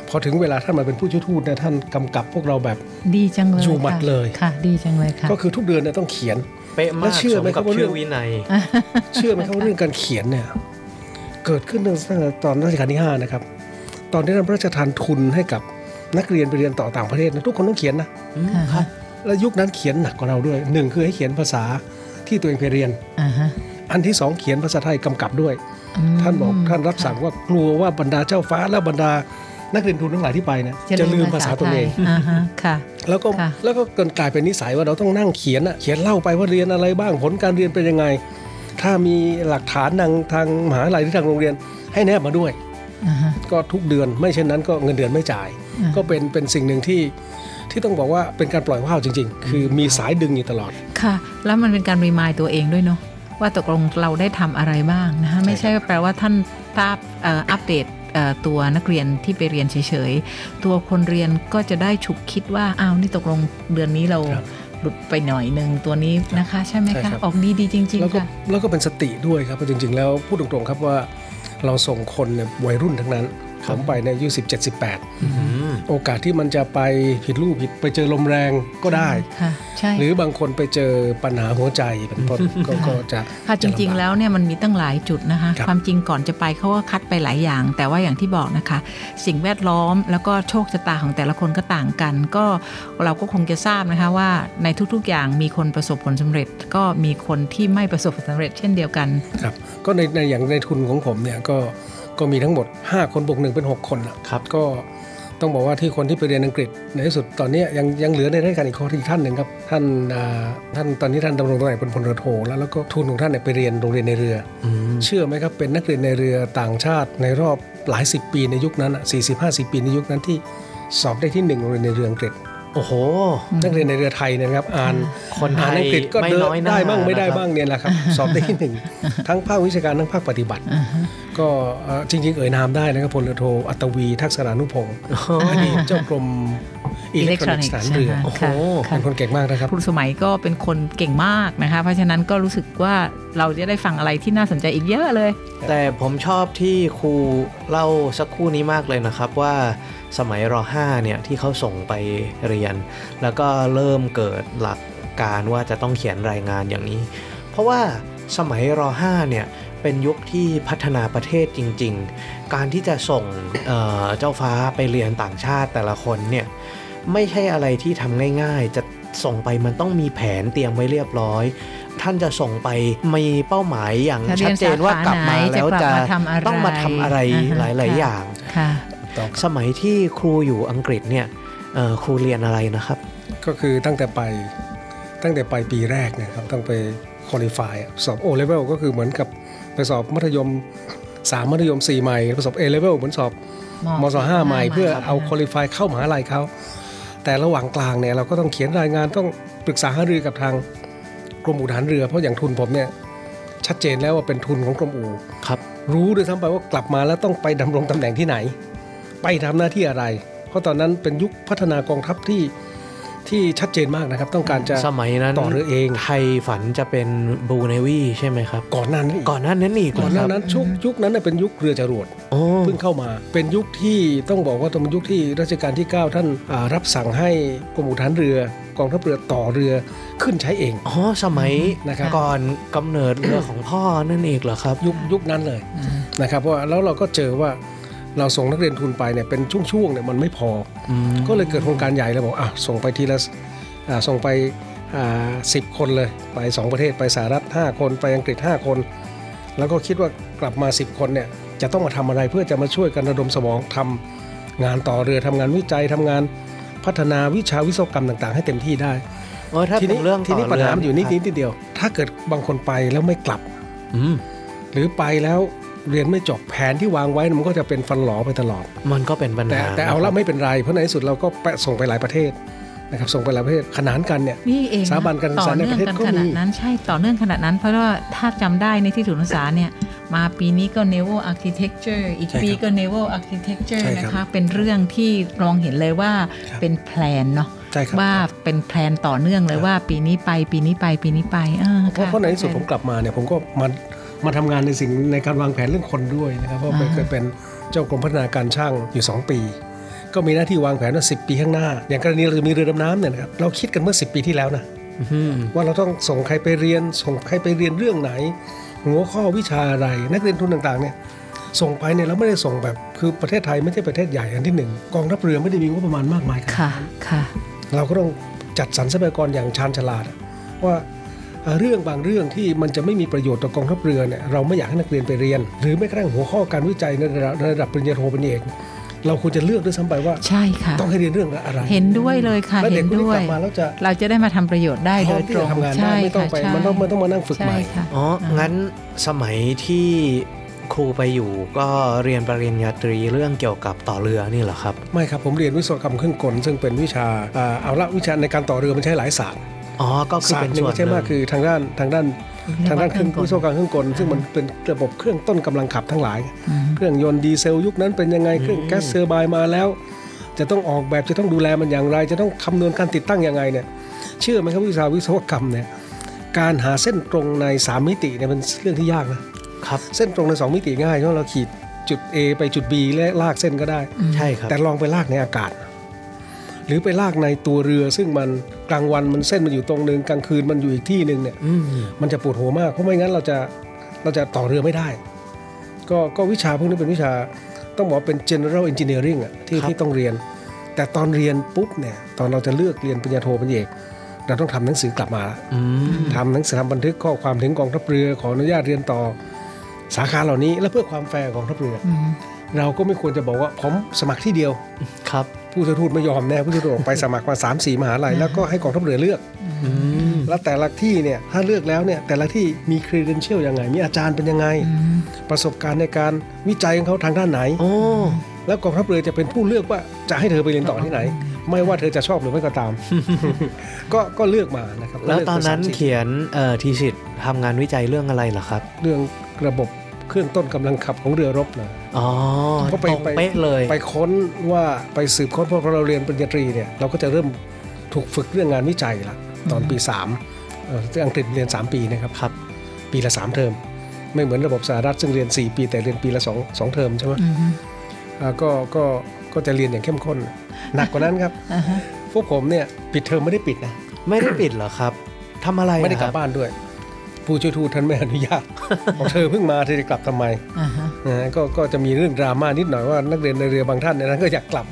พอถึงเวลาท่านมาเป็นผู้ช่วยทูตเนี่ยท่านกำกับพวกเราแบบ
ดีจังเลย
อยู่หมัด
ค่ะ
เลย
ค่ะ ดีจังเลยค่ะ
ก็คือทุกเดือนเนี่ยต้องเขียน
เป๊ะ
แล้
มาวก
เชื่อไหม
ส
ครับ
กับ
ว่าเรื่
ชื่
อง
อวินัย
เชื่อไหมครับว่าเรื่องการเขียนเนี่ยเกิดขึ้นตั้งแต่ตอนรัชกาลที่5นะครับตอนที่ท่านพระราชทานทุนให้กับนักเรียนไปเรียนต่อต่างประเทศนะทุกคนต้องเขียนนะ
ค่ะ
ครับ
และยุคนั้นเขียนหนักกว่าเราด้วยหนึ่งคือให้เขียนภาษา ที่ตัวเองไปเรียน
อ่าฮะ
อันที่สองเขียนภาษาไทยกำกับด้วย ท่านบอกท่านรับสั่งว่ากลัวว่าบรรดาเจ้าฟ้าและบรรดานักเรียนทุนทั้งหลายที่ไปเนี่ยจะลืมภาษาตัวเอง
ไทยอ่าฮะค่ะ
แล้วก็
ค่ะ
แล้วก็เกินกลายเป็นนิสัยว่าเราต้องนั่งเขียนอะเขียนเล่าไปว่าเรียนอะไรบ้างผลการเรียนเป็นยังไง ถ้ามีหลักฐานทางทางมหาลัยหรือทางโรงเรียนให้แนบมาด้วย
อ่าฮะ
ก็ทุกเดือนไม่เช่นนั้นก็เงินเดือนไม่จ่าย
อ่า
ก็เป็นเป็นสิ่งหนึ่งที่ ที่ต้องบอกว่าเป็นการปล่อยว่าวจริง ๆ คือมีสายดึงอยู่ตลอด
ค่ะ แล้วมันเป็นการรีมายตัวเองด้วยเนาะว่าตกลงเราได้ทำอะไรบ้างนะคะไม่ใช่แปลว่าท่านทราบเอ่ออัปเดตเอ่อตัวนักเรียนที่ไปเรียนเฉยๆ ตัวคนเรียนก็จะได้ฉุกคิดว่าอ้าวนี่ตกลงเดือนนี้เรา
ครับ
หลุดไปหน่อยหนึ่งตัวนี้นะคะ ใช่ไหม
ใช่
คะ
ครับ
ออกดีดีๆจริง
แล้ว
ๆ
ก็
ค่ะ
แล้วก็เป็นสติด้วยครับเพราะจริง ๆ แล้วพูดตรงๆครับว่าเราส่งคนเนี่ยวัยรุ่นทั้งนั้น ผมไปในยอายุสิบเจ็ดสิบแปด
อืม
โอกาสที่มันจะไปผิดลูกผิดไปเจอลมแรงก็ได้
ค่ะใช่
หรือบางคนไปเจอปัญหาหัวใจเป็นต้นก็ก็จะ
ค่ะจริง ๆ แล้วเนี่ยมันมีตั้งหลายจุดนะคะ
ครับ
ความจริงก่อนจะไปเขาก็คัดไปหลายอย่าง แต่ว่าอย่างที่บอกนะคะ สิ่งแวดล้อมแล้วก็โชคชะตาของแต่ละคนก็ต่างกัน ก็เราก็คงจะทราบนะคะว่าในทุกๆอย่างมีคนประสบผลสำเร็จ ก็มีคนที่ไม่ประสบผลสำเร็จเช่นเดียวกัน
ครับก็ในในอย่างในทุนของผมเนี่ยก็ ก็มีทั้งหมด 5 คนบวกหนึ่งเป็น 6 คนอะ
ครับ
ก็ต้องบอกว่าที่คนที่ไปเรียนอังกฤษในที่สุดตอนเนี้ยยังยังเหลือในราชการอีกคนอีกท่านหนึ่งครับท่านอ่าท่านตอนนี้ท่านดำรงตำแหน่งเป็นพลเรือโทแล้วแล้วก็ทุนของท่านเนี่ยไปเรียนโรงเรียนในเรือ
อืม
เชื่อไหมครับเป็นนักเรียนในเรือต่างชาติในรอบหลายสิบปีในยุคนั้นสี่สิบห้าสิบปีในยุคนั้นที่สอบได้ที่หนึ่งโรงเรียนในเรืออังกฤษ
โอ้โห
นักเรียนในเรือไทยเนยนะครับ อ่าน
คนไท
อ่าน
ย
อังกฤษก็
ไม่
เดิน
น้อยหน้า
ได้บ้างไม่ได้
นะครับ
บ้างเนี่ยแหละครับ สอบได้ที่หนึ่งทั้งภาควิชาการทั้งภาคปฏิบัติ ก็เอ่อจริง ๆ เอ่ยนามได้นะครับพลเรือโทอัตวี ทักษรานุพงศ์อดีตเจ้ากรมอิเล็กทรอนิกส์ฐานเรือ
Electronics
โอ้โห
ค่ะ
เป็นคนเก่งมากนะครับ
ครูสมัยก็เป็นคนเก่งมากนะคะ เพราะฉะนั้นก็รู้สึกว่าเราจะได้ฟังอะไรที่น่าสนใจอีกเยอะเลย
แต่ผมชอบที่ครูเล่าสักครู่นี้มากเลยนะครับว่า สมัยร 5 เนี่ยที่เขาส่งไปเรียน แล้วก็เริ่มเกิดหลักการว่าจะต้องเขียนรายงานอย่างนี้ เพราะว่าสมัยร 5 เนี่ยเป็นยุคที่พัฒนาประเทศจริง ๆ การที่จะส่งเอ่อเจ้าฟ้าไปเรียนต่างชาติแต่ละคนเนี่ยไม่ใช่อะไรที่ทำง่ายๆ จะส่งไปมันต้องมีแผนเตรียมไว้เรียบร้อย ท่านจะส่งไปมีเป้าหมายอย่าง
จะเรี
ชั
ย
ด
น
เจนว่ากลับมา
สาขาไหน
แล้วจะ
จะกลับมาทำอะไร
ต้องมาทำอะไร
อ่าฮะ
หลายๆ
ค่ะ
อย่าง
ค่ะ
ต่อ
สมัยที่ครูอยู่อังกฤษเนี่ยเอ่อครูเรียนอะไรนะครับ
ก็คือตั้งแต่ไปตั้งแต่ไปปีแรกเนี่ยครับต้องไปคุริฟายสอบโอเลเวลก็คือเหมือนกับไปสอบมัธยม3มัธยม4ใหม่ไปสอบเอเลเวลเหมือนสอบมศ5ใหม่เพื่อเอาคุริฟายเข้ามหาลัยเขาแต่ระหว่างกลางเนี่ยเราก็ต้องเขียนรายงานต้องปรึกษาหารือกับทางกรมอู่ทหารเรือ เพราะอย่างทุนผมเนี่ยชัดเจนแล้วว่าเป็นทุนของกรมอู่
ครับ
รู้ด้วยซ้ำไปว่ากลับมาแล้วต้องไปดำรงตำแหน่งที่ไหน ไปทำหน้าที่อะไร เพราะตอนนั้นเป็นยุคพัฒนากองทัพที่ที่ชัดเจนมากนะครับ ต้องการจะ
สมัยนั้น
ต่อเรือเอง
ไทยฝันจะเป็นบูเนวีใช่ไหมครับ
ก่อนหน้านั้นอีก
ก่อนหน้านั้นอีก
ก่อนหน้า
เหร
นั้
ครับ
นชุกยุคนั้นน่ะเป็นยุคเรือจรวด
โอ้
เพิ่งเข้ามาเป็นยุคที่ต้องบอกว่าเป็นยุคที่รัชกาลที่ 9 ท่านอ่ารับสั่งให้กรมอู่ทหารเรือกองทัพเรือต่อเรือขึ้นใช้เอง
อ๋อสมัย
นะครับ
ก่อนกำเนิดเรือของพ่อนั่นเองเหรอครับ
ยุคยุคนั้นเลยนะครับเพราะว่าแล้วเราก็เจอว่า เราส่งนักเรียนทุนไปเนี่ยเป็นช่วงๆเนี่ยมันไม่พอ
อืม
ก็เลยเกิดโครงการใหญ่เลยบอกอะส่งไปทีละอ่าส่งไปสิบคนเลยไป 2 ประเทศไปสหรัฐ 5 คนไปอังกฤษ 5 คน แล้วก็คิดว่ากลับมา 10 คนเนี่ยจะต้องมาทำอะไรเพื่อจะมาช่วยกันระดมสมองทำงานต่อเรือทำงานวิจัยทำงานพัฒนาวิชาวิศวกรรมต่าง ๆ ให้เต็มที่ได้
โอ้ถ้า
ที
เป็
นี้
นเรื่อง
ทีนี้
ต่
ปัญหามันอยู่นิด
ครับ
นิดเดียว ถ้าเกิดบางคนไปแล้วไม่กลับ
อืม
หรือไปแล้ว เรียนไม่จบแผนที่วางไว้มันก็จะเป็นฟันหลอไปตลอด
มันก็เป็นปัญ
แต่
หา
แต่เอา
นะค
ละ
รับ
ไม่เป็นไรเพราะในที่สุดเราก็ไปส่งไปหลายประเทศนะครับส่งไปหลายประเทศขนานกันเนี่ย
นี่เอง
สถาบันการศึก
ต่
ษา
อ
ใน
เนื่
ป
อง
ระเทศ
กัน
ก็
ขนา
มี
ดนั้นใช่ต่อเนื่องขนาดนั้น เพราะว่าถ้าจำได้ในที่ถูกศึกษาเนี่ยมาปีนี้ก็ naval architecture อีก
ใช่ครับ
ปีก็ naval architecture
ใช่ครับ
นะคะเป็นเรื่องที่มองเห็นเลยว่า
ครับ
เป็นแพลนเนาะ
ใช่ครับ
ว่าเป็นแพลนต่อเนื่องเลยว่าปีนี้ไปปีนี้ไปปีนี้ไปอ่า
เพราะ
ค่
เพราะในที่สุดผมกลับมาเนี่ยผมก็มา มาทำงานในสิ่งในการวางแผนเรื่องคนด้วยนะครับ เพราะเคยเป็นเจ้ากรมพัฒนาการช่างอยู่ 2 ปี ก็มีหน้าที่วางแผนว่า 10 ปีข้างหน้า อย่างกรณีเราจะมีเรือดำน้ำเนี่ยนะครับเราคิดกันเมื่อ 10 ปีที่แล้วนะ
อืม
ว่าเราต้องส่งใครไปเรียน ส่งใครไปเรียนเรื่องไหน หัวข้อวิชาอะไร นักเรียนทุนต่างๆเนี่ยส่งไปเนี่ยเราไม่ได้ส่งแบบคือประเทศไทยไม่ใช่ประเทศใหญ่อันที่หนึ่งกองทัพเรือไม่ได้มีงบประมาณมากมายขนาดนั้น
ค่ะค่ะ
เราก็ต้องจัดสรรทรัพยากรอย่างชาญฉลาดอะว่า เอ่อเรื่องบางเรื่องที่มันจะไม่มีประโยชน์ต่อกองทัพเรือเนี่ยเราไม่อยากให้นักเรียนไปเรียน หรือแม้กระทั่งหัวข้อการวิจัยในระดับในระดับปริญญาโทปริญญาเอกเราควรจะเลือกด้วยซ้ำไปว่า
ใช่ค่ะ
ต้องให้เรียนเรื่องอะไร
เห็นด้วยเลยค่ะ
แล้ว
เห็
เด็ก
น
คนนี้
ด้ว
ก
ย
ลับมาแล้วจะ
เราจะได้มาทำประโยชน์ได้
พ
โด
ร้อม
ย
ที่
ตร
จะ
ง
ทำงานได้
ใช่
ไม่ต้อง
ค่ะ
ไป
ใช่
มันต้องไม่ต้องมานั่งฝึกใหม่
ใช่ค่ะ
อ๋องั้นสมัยที่ครูไปอยู่ก็เรียนปริญญาตรีเรื่องเกี่ยวกับต่อเรือนี่เหรอครับ
ไม่ครับผมเรียนวิศวกรรมเครื่องกล ซึ่งเป็นวิชาอ่าเอาละวิชาในการต่อเรือมันใช้หลายศาสตร์
อ๋อก็คือ
ศาสต
เป็น
ร์หนึ่
ส่
ง
วน
ใช่มากคือทางด้านทางด้านทางด้านเครื่องวิศวกรรมเครื่องกล ซึ่งมันเป็นระบบเครื่องต้นกำลังขับทั้งหลาย
ม
เครื่องยนต์ดีเซลยุคนั้นเป็นยังไงเครื่องแก๊สเซอร์ไบน์มาแล้ว จะต้องออกแบบจะต้องดูแลมันอย่างไร จะต้องคำนวณการติดตั้งยังไงเนี่ยเชื่อไหมครับวิชาวิศวกรรมเนี่ยการหาเส้นตรงใน 3 มิติเนี่ยเป็นเรื่องที่ยากนะครับเส้นตรงใน 2 มิติง่ายเพราะเราขีดจุด A ไปจุด B และลากเส้นก็ได้
ใช่ครับ
แต่ลองไปลากในอากาศ หรือไปลากในตัวเรือ ซึ่งมันกลางวันมันเส้นมันอยู่ตรงหนึ่งกลางคืนมันอยู่อีกที่หนึ่งเนี่ย
อืม
มันจะปวดหัวมากเพราะไม่งั้นเราจะเราจะต่อเรือไม่ได้ ก็ก็วิชาพวกนี้เป็นวิชาต้องบอกว่าเป็น general engineering อะที่ที่ต้องเรียน แต่ตอนเรียนปุ๊บเนี่ยตอนเราจะเลือกเรียนปริญญาโทปริญญาเอกเราต้องทำหนังสือกลับมา
อืม
ทำหนังสือทำบันทึกข้อความถึงกองทัพเรือขออนุญาตเรียนต่อสาขาเหล่านี้และเพื่อความแฟร์ของทัพเรือ
อืม
เราก็ไม่ควรจะบอกว่าผมสมัครที่เดียว
ครับ
ผู้ทูตไม่ยอมแน่ผู้ทูตบอกไปสมัครมา3 4มหาลัยแล้วก็ให้กองทัพเรือเลือก
อืม
แล้วแต่ละที่เนี่ยถ้าเลือกแล้วเนี่ยแต่ละที่มี credential ยังไง มีอาจารย์เป็นยังไง
อืม
ประสบการณ์ในการวิจัยของเขาทางด้านไหน
โอ้
แล้วกองทัพเรือจะเป็นผู้เลือกว่าจะให้เธอไปเรียนต่อที่ไหน ไม่ว่าเธอจะชอบหรือไม่ก็ตาม ก็ก็เลือกมานะครับ
แล้ว
ก็เก
ตอนนั้น
ไปสามสี่
เขียนเอ่อทีสิทธ์ทำงานวิจัยเรื่องอะไรเหรอครับ
เรื่องระบบ เครื่องต้นกำลังขับของเรือรบนะ
อ๋อ
ก็ไป
ตรง
ไป
เป๊ะเลย
ไปค้นว่าไปสืบค้นเพราะเราเรียนปริญญาตรีเนี่ยเราก็จะเริ่มถูกฝึกเรื่องงานวิจัยละตอนปี3เอ่อที่อังกฤษเรียน 3 ปีนะครับ
ครับ
ปีละ 3 เทอม ไม่เหมือนระบบสหรัฐซึ่งเรียน 4 ปีแต่เรียนปีละ2 2เทอมใช่ไหม
อืม
อ่าก็ก็ก็จะเรียนอย่างเข้มข้น หนักกว่านั้นครับ
อ่าฮะ
พวกผมเนี่ยปิดเทอมไม่ได้ปิดนะ
ไม่ได้ปิดเหรอครับทำอะไร
ไม่ได้กลั
อะ
บ
ค
บ้านด้วย ผู้ช่วยทูตท่านไม่อนุญาตบอกเธอเพิ่งมาเธอจะกลับทำไม
อ่าฮะ
นะฮะก็ก็จะมีเรื่องดราม่านิดหน่อยว่านักเรียนในเรือบางท่านเนี่ยนะก็อยากกลับ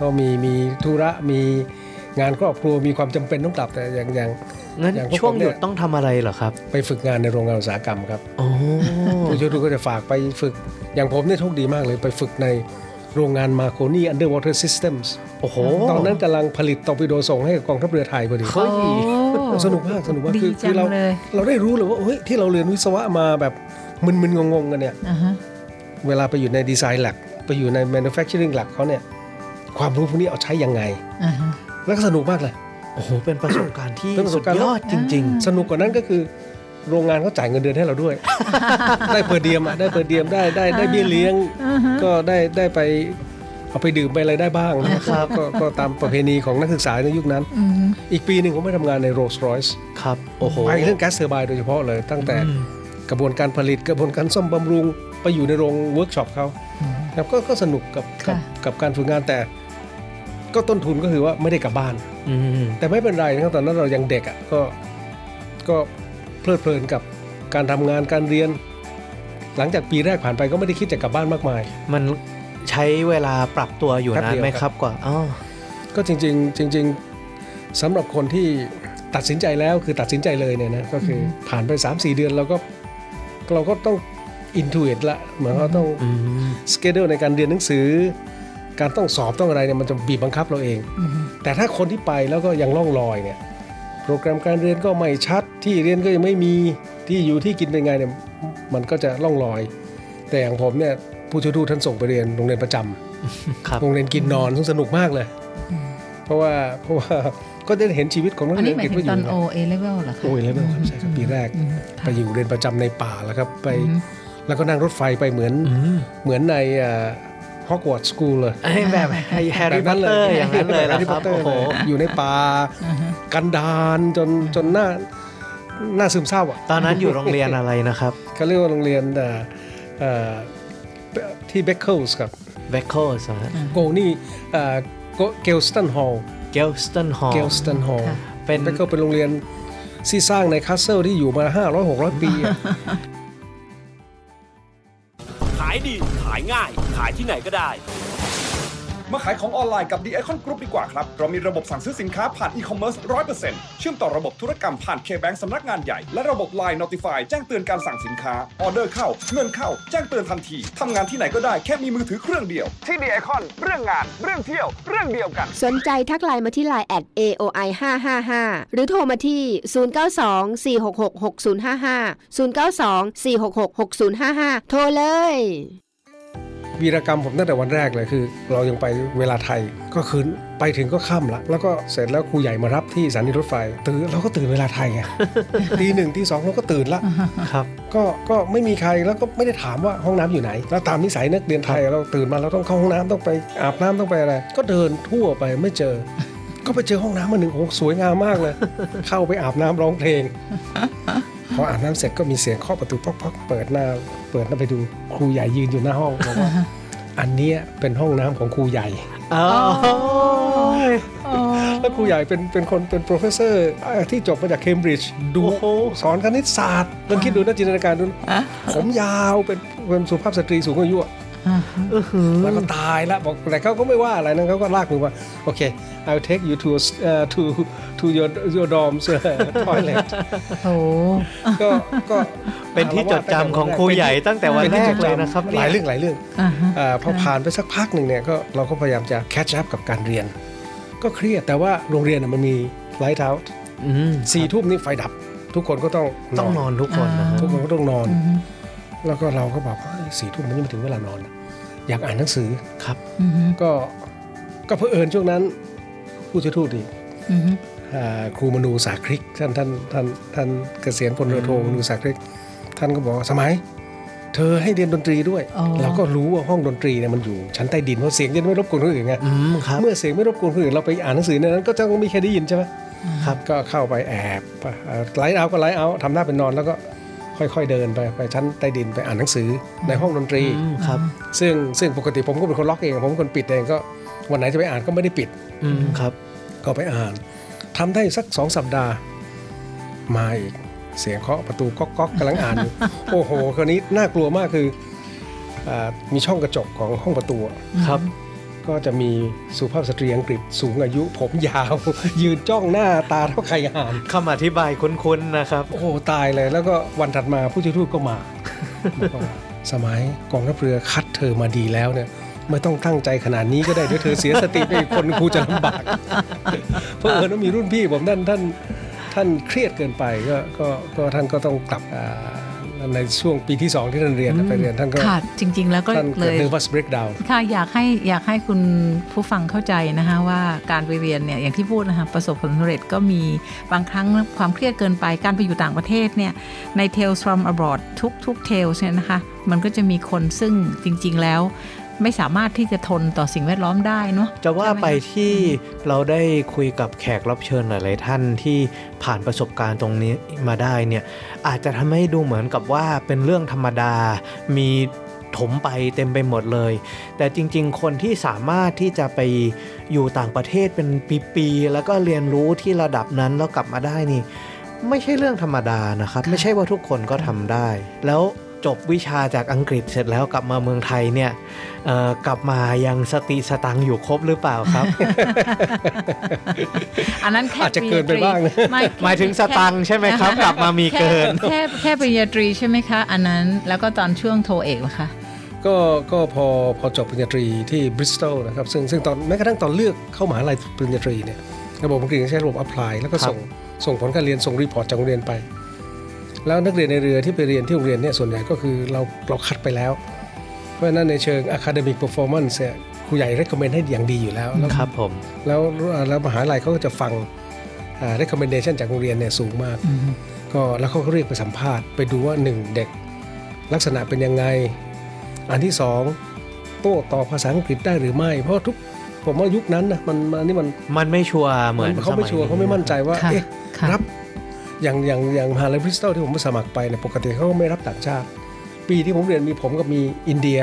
ก็มีมีธุระมีงานครอบครัวมีความจำเป็นต้องกลับแต่อย่างอย่าง
งั้น
อย่างพวก
ช่วง
ผมเนี่
ห
ย
ยุดต้องทำอะไรเหรอครับ
ไปฝึกงานในโรงงานอุตสาหกรรมครับ
โอ้
ผู้ช่วยทูตก็จะฝากไปฝึกอย่างผมเนี่ยโชคดีมากเลยไปฝึกใน โรงงาน Marconi Underwater Systems
โอ้โห
ตอนนั้นกำลังผลิตตอร์ปิโดส่งให้กับกองทัพเรือไทยพอดี
เฮ้ย
โอ้
สนุกมาก สนุกมาก
ดี
คือ
จั
คื
ง
อเรา
เลย
เราได้รู้เลยว่าเฮ้ยที่เราเรียนวิศวะมาแบบมึนๆ งงๆ กันเนี่ย
อ่าฮะ
เวลาไปอยู่ในดีไซน์หลัก ไปอยู่ใน manufacturing หลักเขาเนี่ย ความรู้พวกนี้เอาใช้ยังไง
อ่าฮะ
แล้วก็สนุกมากเลย
โอ้โห เป็นประสบการณ์ที่
เป็นประส
สุ
บ
ด
การณ์
ยอดจริง
สนุกกว่านั้นก็คือ โรงงานเขาจ่ายเงินเดือนให้เราด้วย ได้ per diem อะได้ per diem ได้ได้ได้เบี้ยเลี้ยง
อ่าฮะ
ก็ได้ได้ไปเอาไปดื่มไปอะไรได้บ้างนะครับก็ก็ตามประเพณีของนักศึกษาในยุคนั้น
อืม
อีกปีหนึ่งผมไปทำงานใน Rolls Royce
ๆครับโอ้โห
ไปเรื่อง gas turbine โดยเฉพาะเลย ตั้งแต่
อืม
กระบวนการผลิตกระบวนการซ่อมบำรุง ไปอยู่ในโรงเวิร์กช็อปเขาครับก็ก็สนุกกับกับ
ค่ะ
กับการฝึกงานแต่ ก็ต้นทุนก็คือว่าไม่ได้กลับบ้าน
อืม
แต่ไม่เป็นไรนะครับตอนนั้นเรายังเด็กอะก็ก็ เพลิดเพลินกับการทำงานการเรียน หลังจากปีแรกผ่านไปก็ไม่ได้คิดจะกลับบ้านมากมาย
มันใช้เวลาปรับตัวอยู่
แป๊บ
นาน
เดียว
ไหม
ครับ
ครับกว่าอ๋อ
ก็จริง ๆ จริง ๆสำหรับคนที่ตัดสินใจแล้วคือตัดสินใจเลยเนี่ยนะก็คือผ่านไป 3-4 เดือนเราก็เราก็ต้องอินทูเอตละเหมือนเราต้อง
อืม
สเกดูในการเรียนหนังสือ การต้องสอบต้องอะไรเนี่ยมันจะบีบบังคับเราเอง
อืม
แต่ถ้าคนที่ไปแล้วก็ยังล่องลอยเนี่ย โปรแกรมการเรียนก็ไม่ชัด ที่เรียนก็ยังไม่มีที่อยู่ที่กินเป็นไงเนี่ยมันก็จะล่องลอย แต่อย่างผมเนี่ยผู้ช่วยทูตท่านส่งไปเรียนโรงเรียนประจำ
ครับ
โรงเรียนกินนอนซึ่งสนุกมากเลย เพราะว่าเพราะว่าก็ได้เห็นชีวิตของนัก
อัน
เรี
นี้
ยน
หมาย
เด็ก
ถึ
ก็
ง
อ
ต
ยู่
อน
นะ
O A level เหรอคะ
โอ้ยแล้วใช่ครับปีแรก
อืม
ไปอยู่เรียนประจำในป่าแล้วครับไป
อืม
แล้วก็นั่งรถไฟไปเหมือน
อืม
เหมือนใน ฮอกวอตส์สกูลเลย
ไอ้แบบแฮร์รี่พอตเตอร์อย่างนั้นเลย
แฮ
นะ
ร์รี่
ค
พอ
รั
ต
บ
เตอ
โอ้
ร์
โห
อยู่ในป่า
อ่าฮะ
กันดารจนจนหน้าหน้าซึมเศร้าอะ
ตอนนั้นอยู่โรงเรียนอะไรนะครับ
เขาเรียกว่าโรงเรียนเอ่อเอ่อที่เบคเคิลส์ครับ
เบคโคส
โกนี่เกลสตันฮอล
เกลสตันฮอล
เกลสตันฮอล
ค่ะ
เป็น
เบคเคิลเป็นโรงเรียนที่สร้างในคาสเซิลที่อยู่มา 500 600 ปีอะ
ขายดี ขายง่าย ขายที่ไหนก็ได้
มาขายของออนไลน์กับ The Icon Group ดีกว่าครับ เรามีระบบสั่งซื้อสินค้าผ่านอีคอมเมิร์ซ100%เปอร์เซ็นต์เชื่อมต่อระบบธุรกรรมผ่าน K-Bank สำนักงานใหญ่ และระบบ Line Notify แจ้งเตือนการสั่งสินค้า ออเดอร์เข้า เงินเข้า แจ้งเตือนทันที ทำงานที่ไหนก็ได้แค่มีมือถือเครื่องเดียว ที่ The Icon เรื่องงาน เรื่องเที่ยว เรื่องเดียวกัน
สนใจทักไลน์มาที่ไลน์ at aoi 555หรือโทรมาที่ 092 466 6055 092 466 6055 โทรเลย
วีรกรรมผมตั้งแต่วันแรกเลยคือ เรายังไปเวลาไทยก็คือไปถึงก็ค่ำละแล้วก็เสร็จแล้วครูใหญ่มารับที่สถานีรถไฟตื่นเราก็ตื่นเวลาไทยไงตีหนึ่งตีสองเราก็ตื่นละ
ครับ
ก็ก็ไม่มีใครแล้วก็ไม่ได้ถามว่าห้องน้ำอยู่ไหน แล้วตามนิสัยนักเรียนไทยเราตื่นมาเราต้องเข้าห้องน้ำต้องไปอาบน้ำต้องไปอะไร ก็เดินทั่วไปไม่เจอ ก็ไปเจอห้องน้ำมาหนึ่งโอ้โหสวยงามมากเลย เข้าไปอาบน้ำร้องเพลง พออาบน้ำเสร็จก็มีเสียงเคาะประตูป๊อกๆเปิดหน้า เปิดหน้าไปดูครูใหญ่ยืนอยู่หน้าห้องบอกว่าอันเนี้ยเป็นห้องน้ำของครูใหญ่
อ๋อ
แล้วครูใหญ่เป็นเป็นคนเป็น professor ที่จบมาจากเคมบริดจ์ดู
โอ้โห
สอนคณิตศาสตร์ลองคิดดูนะจินตนาการดูนะ
อะ
ผมยาวเป็นเป็นสุภาพสตรีสูงอายุอะ
อ่า
แล้วก็ตายละบอกแต่เขาก็ไม่ว่าอะไรนะเขาก็ลากมือว่าโอเค I'll take you to uh, to to your your dorms uh, toilet
โอ้
ก็ก็
เป็นที่จดจำของครูใหญ่ตั้งแต่วันแรกเลยนะครับ
หลายเรื่องหลายเรื่อง
อ่าฮะ
อ่าพอผ่านไปสักพักหนึ่งเนี่ยก็เราก็พยายามจะ catch up กับการเรียน ก็เครียดแต่ว่าโรงเรียนน่ะมันมี light out
อืม
สี่ทุ่มนี่ไฟดับ ทุกคนก็ต้อง
ต้องนอนทุกคนนะฮะ
ทุกคนก็ต้องนอน
อืม
แล้วก็เราก็บอกว่าเฮ้ยสี่ทุ่มมันยังไม่ถึงเวลานอนนะอยากอ่านหนังสือ
ครับ
อืม
ก็ก็เผอิญช่วงนั้นผู้ช่วยทูตอีก
อืม
อ่าครูมนูสาคริกท่านท่านท่านท่านเกษียณพลเรือโทมนูสาคริก ท่านก็บอกว่าสมัย เธอให้เรียนดนตรีด้วย
อ๋อ
เราก็รู้ว่าห้องดนตรีเนี่ยมันอยู่ชั้นใต้ดินเพราะเสียงจะไม่รบกวนคนอื่นไง
อืมครับ
เมื่อเสียงไม่รบกวนคนอื่นเราไปอ่านหนังสือในนั้นก็จะไม่เคยได้ยินใช่ไหม
ครับ
ก็เข้าไปแอlights out ก็ lights out ทำหน้าเป็นนอนแล้วก็ ค่อยๆเดินไปไปชั้นใต้ดินไปอ่านหนังสือในห้องดนตรี
อืมครับ
ซึ่งซึ่งปกติผมก็เป็นคนล็อกเองผมเป็นคนปิดเองก็วันไหนจะไปอ่านก็ไม่ได้ปิด
อืมครับ
ก็ไปอ่านทำได้สักสองสัปดาห์มาอีกเสียงเคาะประตูก๊อกก๊อกกำลังอ่านอยู่โอ้โห คราวนี้น่ากลัวมากคืออามีช่องกระจกของห้องประตูอะ
ครับ
ก็จะมีสุภาพสตรีอังกฤษสูงอายุผมยาว ยืนจ้องหน้าตาเท่าไข่ห่าน
คำอธิบายคุ้นๆนะครับ
โอ้โหตายเลยแล้วก็วันถัดมาผู้ช่วยทูตก็มาบอกว่าสมัยกองทัพเรือคัดเธอมาดีแล้วเนี่ยไม่ต้องตั้งใจขนาดนี้ก็ได้เดี๋ยวเธอเสียสติไปอีกคนครูจะลำบาก เพราะเออว่ามีรุ่นพี่ผมท่านท่านท่านเครียดเกินไปก็ก็ก็ท่านก็ต้องกลับอ่า ในช่วงปีที่สองที่ท่านเรียนไปเรียนท่านก็
ค่ะจริง ๆ แล้วก็
ท่าน
เล
เกิด
ย
nervous breakdown
ค่ะอยากให้อยากให้คุณผู้ฟังเข้าใจนะคะว่าการไปเรียนเนี่ยอย่างที่พูดนะคะประสบผลสำเร็จก็มีบางครั้งความเครียดเกินไปการไปอยู่ต่างประเทศเนี่ยใน Tales from abroad ทุกทุก Tales เนี่ยนะคะมันก็จะมีคนซึ่งจริง ๆ แล้ว ไม่สามารถที่จะทนต่อสิ่งแวดล้อมได้เนาะ
จะว่าไป
ใช่หมคะ
ที่เราได้คุยกับแขกรับเชิญหลาย ๆ ท่านที่ผ่านประสบการณ์ตรงนี้มาได้เนี่ยอาจจะทำให้ดูเหมือนกับว่าเป็นเรื่องธรรมดามีถมไปเต็มไปหมดเลย แต่จริง ๆ คนที่สามารถที่จะไปอยู่ต่างประเทศเป็นปีๆแล้วก็เรียนรู้ที่ระดับนั้นแล้วกลับมาได้นี่ ไม่ใช่เรื่องธรรมดานะครับ ไม่ใช่ว่าทุกคนก็ทำได้ แล้ว จบวิชาจากอังกฤษเสร็จแล้วกลับมาเมืองไทยเนี่ยเอ่อกลับมายังสติสตังค์อยู่ครบหรือเปล่าครับ
อันนั้นแค่
อาจจะเกินไปบ้างนะ
ไม่
หมายถึงสตังค์ใช่ไหมครับ กลับมามีเกิน
แค่แค่แค่ปริญญาตรีใช่ไหมคะ อันนั้นแล้วก็ตอนช่วงโทเอกเหรอคะ
ก็ก็พอพอจบปริญญาตรีที่บริสตอลนะครับซึ่งซึ่งตอนแม้กระทั่งตอนเลือกเข้ามหาลัยปริญญาตรีเนี่ยระบบอังกฤษใช้ระบบ apply แล้วก็
ครับ
ส่งส่งผลการเรียนส่ง report จากโรงเรียนไป แล้วนักเรียนนายเรือที่ไปเรียนที่โรงเรียนเนี่ยส่วนใหญ่ก็คือเราเราคัดไปแล้วราะฉะนั้นในเชิง academic performance เนี่ยครูใหญ่ recommend ให้อย่างดีอยู่แล้วแล้ว
ครับผม
แล้วแล้วมหาลัยเขาก็จะฟังอ่า recommendation จากโรงเรียนเนี่ยสูงมาก
อืม
ก็แล้วเขาก็เรียกไปสัมภาษณ์ไปดูว่าหนึ่งเด็กลักษณะเป็นยังไง อันที่สองโต้ตอบภาษาอังกฤษได้หรือไม่ เพราะทุกผมว่ายุคนั้นนะมันมันนี่มัน
มันไม่ชัวร์เหมือน
เขาไม่
สย
ชัวร์เขาไม่มั่นใจว่า
ค่ะ
เอ๊ะ
ค่ะ
รับ อย่างอย่างอย่างมหาลัยบริสตอลที่ผมไปสมัครไปเนี่ยปกติเขาก็ไม่รับต่างชาติ ปีที่ผมเรียนมีผมกับมีอินเดีย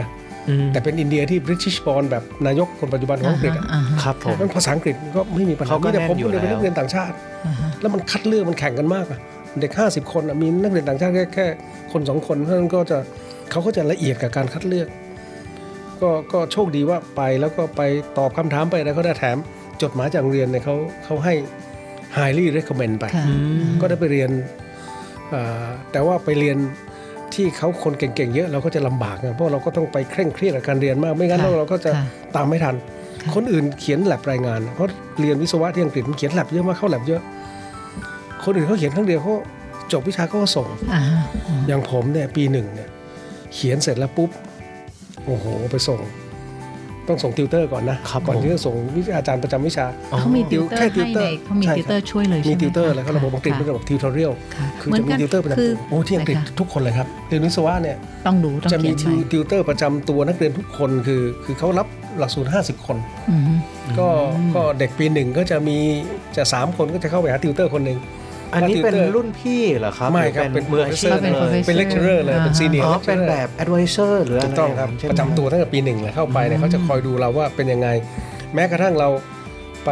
อืม
แต่เป็นอินเดียที่บริ t ิชบอลแบบนายกคนปัจจุบันของอังกฤษอะา
ฮะ
ครับผม
นั้นภาษาอังกฤษก็ไม่มีปัญหา
เขาก็
มีแต่ผม
แน่นอยู่
เรียนเป็น
แล้ว
นักเรียนต่างชาติ
อ่าฮะ
แล้วมันคัดเลือกมันแข่งกันมากอะเด็ก 50 คนอะมีนักเรียนต่างชาติแค่แค่คนสองคนเพราะฉะนั้นก็จะเขาก็จะละเอียดกับการคัดเลือก ก็ก็โชคดีว่าไปแล้วก็ไปตอบคำถามไปแล้วก็ได้แถมจดหมายจากโรงเรียนเนี่ยเขาเขาให้ highly recommend ไป
ค่ะ
อืม
ก็ได้ไปเรียนอ่าแต่ว่าไปเรียนที่เขาคนเก่งๆ เยอะเราก็จะลำบากนะเพราะเราก็ต้องไปเคร่งเครียดกับการเรียนมาก ไม่งั้น
ค่ะ
เราก็จะ
ค่ะ
ตามไม่ทัน
ค่ะ
คนอื่นเขียนแลบรายงาน เพราะเรียนวิศวะที่อังกฤษมันเขียนแลบเยอะมากเข้าแลบเยอะ คนอื่นเขาเขียนครั้งเดียวเขาจบวิชาเขาก็ส่ง
อ่าฮะอ่า
อย่างผมเนี่ยปีหนึ่งเนี่ยเขียนเสร็จแล้วปุ๊บโอ้โหไปส่ง ต้องส่งติวเตอร์ก่อนนะครับก่อน
ผม
ที่จะส่งวิชาอาจารย์ประจำวิชา
เขามีติวเตอ
แค่
ร์
ติว
ให้
เตอร์
ในเขามี
ใช่
ติวเตอร์ช่วยเลย
มี
ใช่ไหม
ติวเตอร์
คะ
แล้วก็ระบบอังกฤษเป็นระบบทิวทอเรียล
ค่ะ
คือ
เหมื
จะ
น
มี
กัน
ติวเตอร์ประจำ
คื
ตัวโอ้ที่อังกฤษ
นะคะ
ทุกคนเลยครับเรียนวิศวะเนี่ย
ต้องดูต้อง
จะมี
เขียน
ติว
ไว้
ติวเตอร์ประจำตัวนักเรียนทุกคนคือคือเขารับหลักสูตร50 คน
อืม
ก็ก็เด็กปีหนึ่งก็จะมีจะสามคนก็จะเข้าไปหาติวเตอร์คนหนึ่ง
อันนี้เป็น
ติวเตอร์
รุ่นพี่เหรอครับ
ไม่
หอ
ครับเป็น
มืออาชีพ
เป็น
เลย
professor
เป็นเลคเชอร์เลยเป็นซีเนียร์
อ๋อเป็นแบบ advisor หรืออะไร
ถูกต้องครับ
ย่านั้นใช่ไหม
ประจำตัวตั้งแต่ปีหนึ่งเลยเข้าไปเนี่ยเขาจะคอยดูเราว่าเป็นยังไง แม้กระทั่งเราไป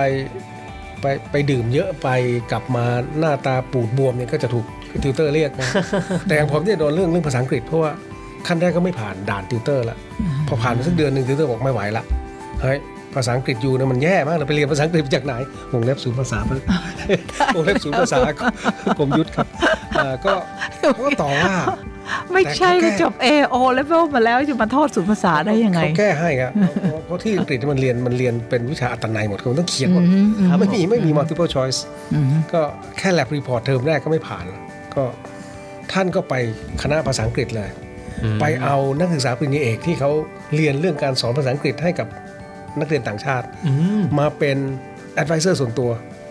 ไปไปดื่มเยอะไปกลับมาหน้าตาปูดบวมเนี่ยก็จะถูกติวเตอร์เรียกนะแต่อย่างผมเนี่ยโดนเรื่องเรื่องภาษาอังกฤษเพราะว่าขั้นแรกก็ไม่ผ่านด่านติวเตอร์ละพอผ่านไปสักเดือนหนึ่งติวเตอร์บอกไม่ไหวละเฮ้ย ภาษาอังกฤษอยู่เนี่ยมันแย่มากเลยไปเรียนภาษาอังกฤษมาจากไหนวงเล็บศูนย์ภาษาวงเล็บศูนย์ภาษากรมยุทธครับอ่าก็เขาก็ต่อว่า
ไม่ใช่
แต่เขาแก้
จบ A O level มาแล้วจะมาทอดศูนย์ภาษาได้ยังไง
เขาแก้ให้ครับเพราะเพราะที่อังกฤษมันเรียนมันเรียนเป็นวิชาอัตนัยหมดคือมันต้องเขียนหมด
อืมอืม
ไม่มีไม่มี multiple choice
อืม
ก็แค่ lab report เทอมแรกก็ไม่ผ่าน ก็ท่านก็ไปคณะภาษาอังกฤษเลย
อืม
ไปเอานักศึกษาปริญญาเอกที่เขาเรียนเรื่องการสอนภาษาอังกฤษให้กับ นักเรียนต่างชาติ
อืม
มาเป็น advisor ส่วนตัว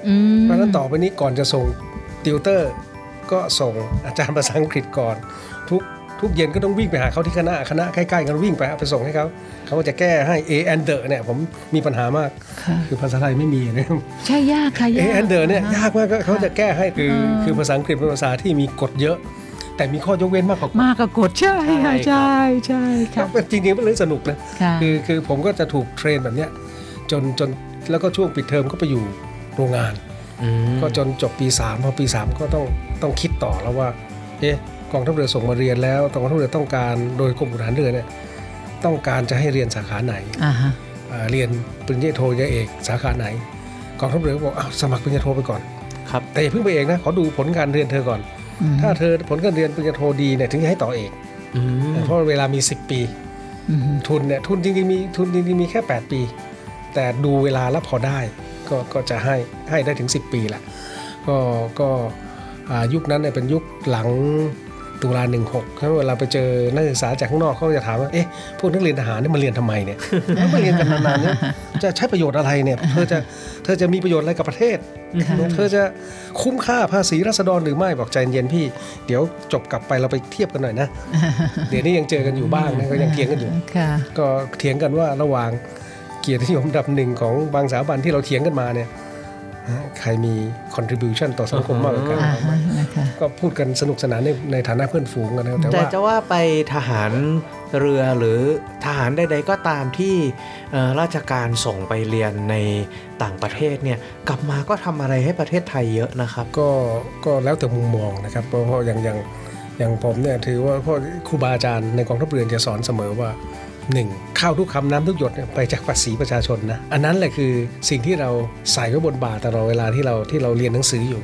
อืม
เพราะฉะนั้นต่อไปนี้ก่อนจะส่งติวเตอร์ ก็ส่งอาจารย์ภาษาอังกฤษก่อน ทุกทุกเย็นก็ต้องวิ่งไปหาเขาที่คณะคณะใกล้ๆกันวิ่งไปเอาไปส่งให้เขาเขาก็จะแก้ให้ A and the เนี่ยผมมีปัญหามาก
ค่ะ
คือภาษาไทยไม่มีนะ
ใช่ยากค่ะ
A
ยาก
and the เนี่ยยากมากก็เขาจะแก้ให้คือ
เออ
คือภาษาอังกฤษเป็นภาษาที่มีกฎเยอะ แต่มีข้อยกเว้นมากกว่ากฎ
มากกับกดใช่ค่ะใช่ใช่ค่ะ
จริงๆเป็นเรื่องสนุกนะ
ค่ะ
คือคือผมก็จะถูกเทรนแบบเนี้ยจนจนแล้วก็ช่วงปิดเทอมก็ไปอยู่โรงงาน
อืม
ก็จนจบปี3พอปี 3 ก็ต้องต้องคิดต่อแล้วว่าเอ๊ะกองทัพเรือส่งมาเรียนแล้วกองทัพเรือต้องการโดยกรมขุนฐานเรือเนี่ยต้องการจะให้เรียนสาขาไหน
อ่าฮะ
อ่าเรียนปริญญาโทปริญญาเอกสาขาไหนกองทัพเรือก็บอกอ้าวสมัครปริญญาโทไปก่อน
ครับ
แต่อย่าเพิ่งไปเอกนะขอดูผลการเรียนเธอก่อน
อืม
ถ้าเธอผลการเรียนปริญญาโทดีเนี่ยถึงจะให้ต่อเอก
อืม
เพราะเวลามี 10 ปี
อืม
ทุนเนี่ยทุนจริงๆมีทุนจริงๆมีแค่ 8 ปี แต่ดูเวลาแล้วพอได้ก็ก็จะให้ให้ได้ถึง 10 ปีแหละก็ก็อ่ายุคนั้นเนี่ยเป็นยุคหลัง ตุลา16ครับเวลาไปเจอนักศึกษาจากข้างนอกเขาก็จะถามว่า เอ๊ะ พวกนักเรียนทหารเนี่ยมาเรียนทำไมเนี่ยแล้วมาเรียนกันนานๆเนี่ยจะใช้ประโยชน์อะไรเนี่ย เธอจะเธอจะมีประโยชน์อะไรกับประเทศ เธอจะคุ้มค่าภาษีรัษฎรหรือไม่บอกใจเย็นพี่ เดี๋ยวจบกลับไปเราไปเทียบกันหน่อยนะ เดี๋ยวนี้ยังเจอกันอยู่บ้างนะก็ยังเถียงกันอยู่
ค่ะ
ก็เถียงกันว่าระหว่างเกียรตินิยมอันดับหนึ่งของบางสถาบันที่เราเถียงกันมาเนี่ยฮะ ใครมี contribution ต่อสังคมมากกว่ากัน
อ่าฮะนะคะ
ก็พูดกันสนุกสนานในในฐานะเพื่อนฝูงกันนะแต่
แต่
ว่า
จะว่าไปทหารเรือหรือทหารใดๆก็ตามที่เอ่อราชการส่งไปเรียนในต่างประเทศเนี่ยกลับมาก็ทำอะไรให้ประเทศไทยเยอะนะครับ
ก็ก็แล้วแต่มุมมองนะครับเพราะเพราะอย่างอย่างอย่างผมเนี่ยถือว่าพ่อครูบาอาจารย์ในกองทัพเรือจะสอนเสมอว่า หนึ่งข้าวทุกคำน้ำทุกหยดเนี่ยไปจากภาษีประชาชนนะ อันนั้นแหละคือสิ่งที่เราใส่ไว้บนบ่าตลอดเวลาที่เราที่เราเรียนหนังสืออยู่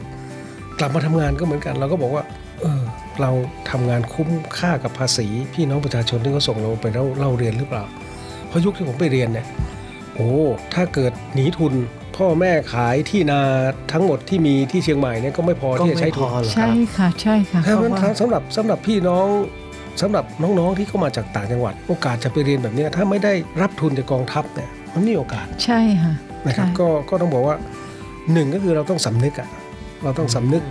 กลับมาทำงานก็เหมือนกัน เราก็บอกว่าเออเราทำงานคุ้มค่ากับภาษีพี่น้องประชาชนที่เขาส่งเราไปเล่าเล่าเรียนหรือเปล่า เพราะยุคที่ผมไปเรียนเนี่ยโอ้ถ้าเกิดหนีทุนพ่อแม่ขายที่นาทั้งหมดที่มีที่เชียงใหม่เนี่ยก็ไม่พอ
ก็
ที่จะ
ไม่
ใช้
พ
ทุน
อเหรอค
ใช่
รับ
ค่ะใช่ค่ะ
ถ้า
เพ
มัน
ราะว่า
สำหรับสำหรับพี่น้อง สำหรับน้องๆที่เข้ามาจากต่างจังหวัด โอกาสจะไปเรียนแบบเนี้ยถ้าไม่ได้รับทุนจากกองทัพเนี่ยมันมีโอกาส
ใช่ค่ะ
นะครับ
ใช่
ก็ก็ต้องบอกว่าหนึ่งก็คือเราต้องสำนึกอะเราต้องสำนึก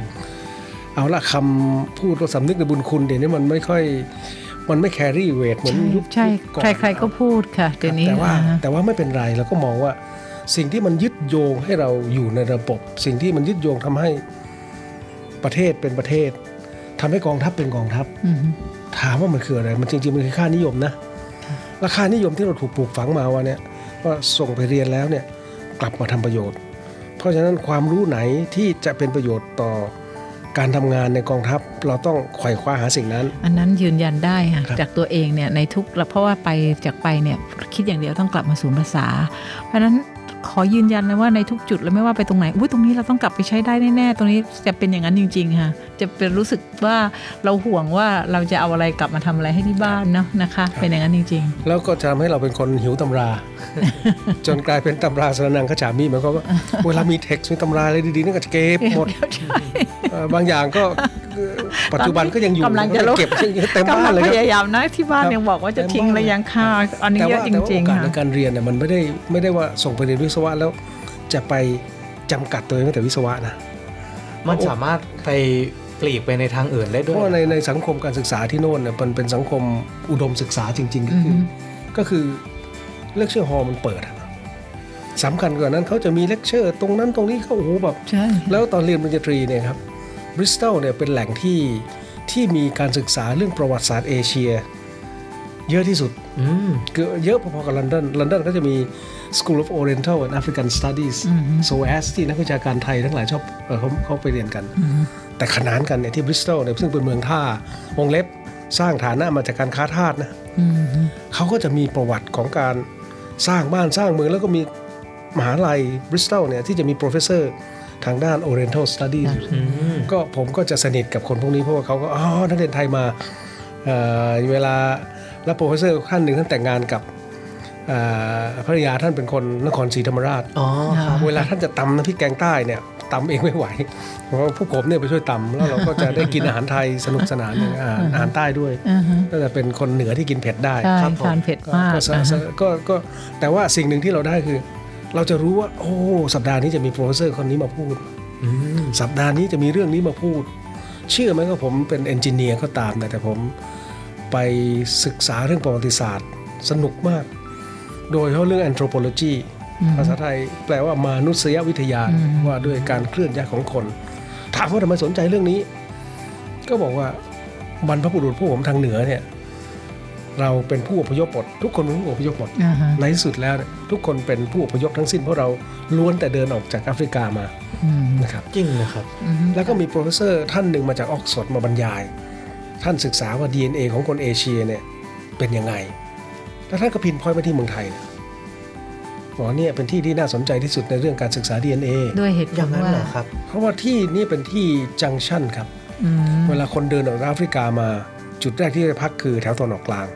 เอาละคำพูดว่าสำนึกในบุญคุณเดี๋ยวนี้มันไม่ค่อยมันไม่แครี่เวทเหมือน
ใช่
ยุค
ใช่
ยุก่อน
ใครๆก็พูดค่ะเดี๋ยวนี้
แต่ว่า
อ่าฮะ
แต่ว่าไม่เป็นไรเราก็มองว่าสิ่งที่มันยึดโยงให้เราอยู่ในระบบ สิ่งที่มันยึดโยงทำให้ประเทศเป็นประเทศทำให้กองทัพเป็นกองทัพ
อือฮึ
ถามว่ามันคืออะไร มันจริงๆมันคือค่านิยมนะราคานิยมที่เราถูกปลูกฝังมาว่าเนี่ยว่าส่งไปเรียนแล้วเนี่ยกลับมาทำประโยชน์ เพราะฉะนั้นความรู้ไหนที่จะเป็นประโยชน์ต่อการทำงานในกองทัพเราต้องไขว่คว้าหาสิ่งนั้น
อันนั้นยืนยันได้ค่ะ
ครับ
จากตัวเองเนี่ยในทุกเพราะว่าไปจากไปเนี่ยคิดอย่างเดียวต้องกลับมาศูนย์ภาษา เพราะฉะนั้นขอยืนยันเลยว่าในทุกจุดแล้วไม่ว่าไปตรงไหนอุ้ยตรงนี้เราต้องกลับไปใช้ได้แน่ๆตรงนี้จะเป็นอย่างนั้นจริง ๆ ค่ะ จะเป็นรู้สึกว่าเราห่วงว่าเราจะเอาอะไรกลับมาทำอะไรให้ที่บ้านเนาะนะคะ เป็นอย่างนั้นจริง
แล้วก็จะทำให้เราเป็นคนหิวตำรา จนกลายเป็นตำราสรนังขจามีหมายความว่าเวลามีเท็กซ์มีตำราอะไรดีๆนี่ก็จะเก็บ
ๆ
หมด
ใช่
เอ่อบางอย่างก็เอ่อปัจจุบันก็ยังอยู่
กำลังจะลบ
เก็บเต็มบ้าน
กำลัง
เลย
พ
ครับ
ยายามนะที่บ้าน
ครับ
ยังบอกว่าจะทิ้ง
เต็มบ้าน
ระยังค่าอันนี้
แต่
เย
ว่า
อะจ
แต่ว่า
ริ
โอง
ๆ
กาส
ค่ะ
ในการเรียนเนี่ยมันไม่ได้ไม่ได้ว่าส่งไปเรียนวิศวะแล้วจะไปจำกัดตัวเองไว้แต่วิศวะนะ
มันสามารถไป ปลีกไปในทางอื่นได้
เพ
ด้วย
ราะว่าในในสังคมการศึกษาที่โน่นเนี่ยมันเป็นสังคมอุดมศึกษาจริง ๆ ก็คืออ
อฮึ
ก็คือเลคเชอร์ฮอลมันเปิดอะสำคัญกว่านั้นเขาจะมีเลคเชอร์ตรงนั้นตรงนี้เขาโอ้โหแบบ
ใช่
แล้วตอนเรียนปริญญาตรีเนี่ยครับบริสตอลเนี่ยเป็นแหล่งที่ที่มีการศึกษาเรื่องประวัติศาสตร์เอเชีย เยอะที่สุด
อืม
คือเยอะพอๆกับลอนดอนลอนดอนก็จะมี School of Oriental and African Studies
อือฮึ
SOAS ที่นักวิชาการไทยทั้งหลายชอบเอ่อเขาเขาไปเรียนกัน
อืม
แต่ขนานกันเนี่ยที่บริสตอลเนี่ยซึ่งเป็นเมืองท่าวงเล็บสร้างฐานะมาจากการค้าทาสนะ
อืม
เขาก็จะมีประวัติของการสร้างบ้านสร้างเมืองแล้วก็มีมหาลัยบริสตอลเนี่ยที่จะมี professor ทางด้าน Oriental Studies
อืม
ก็ผมก็จะสนิทกับคนพวกนี้เพราะว่าเขาก็อ๋อนักเรียนไทยมาเอ่อเวลาแล้ว professor ท่านหนึ่งท่านแต่งงานกับเอ่อภรรยาท่านเป็นคนนครศรีธรรมราช
อ๋อครับ
เวลาท่านจะตำน้ำพริกแกงใต้เนี่ย ตำเองไม่ไหวเพราะว่าผู้ผมเนี่ยไปช่วยตำแล้วเราก็จะได้กินอาหารไทยสนุกสนานอย่างอาหารอาหารใต้ด้วย
อ่าฮะ
ก็จะเป็นคนเหนือที่กินเผ็ดได้
ใช่
ครับผม
ทานเผ็ด
ก็
มาก
ก็สะ
อ่า
สะ
ฮะ
ก็ก็แต่ว่าสิ่งหนึ่งที่เราได้คือ เราจะรู้ว่า โอ้สัปดาห์นี้จะมี professor คนนี้มาพูด
อืม
สัปดาห์นี้จะมีเรื่องนี้มาพูด เชื่อไหมว่าผมเป็น engineer ก็ตามแต่แต่ผมไปศึกษาเรื่องประวัติศาสตร์ สนุกมาก โดยเฉพาะเรื่อง anthropology
อืม
ภาษาไทยแปลว่ามานุษยวิทยา
อืม
ว่าด้วยการเคลื่อนย้ายของคน ถามว่าทำไมสนใจเรื่องนี้ ก็บอกว่าบรรพบุรุษผู้ผมทางเหนือเนี่ย เราเป็นผู้อพยพหมดทุกคนเป็นผู้อพยพหมด
อ่าฮะ
ในที่สุดแล้วเนี่ยทุกคนเป็นผู้อพยพทั้งสิ้นเพราะเราล้วนแต่เดินออกจากแอฟริกามา
อืม
นะครับ
จริงนะครับ
อืม
แล้วก็มี professor ท่านหนึ่งมาจากออกซฟอร์ดมาบรรยาย ท่านศึกษาว่า DNA ของคนเอเชียเนี่ยเป็นยังไงแล้วท่านก็ pinpoint มาที่เมืองไทยเนี่ย บอกว่าเนี่ยเป็นที่ที่น่าสนใจที่สุดในเรื่องการศึกษา DNA
ด้วยเหตุผลว่า
อย่างนั้นเหรอครับ
เพราะว่าที่นี่เป็นที่ junction ครับ
อืม
เวลาคนเดินออกจากแอฟริกามา จุดแรกที่จะพักคือแถวตอนออกกลาง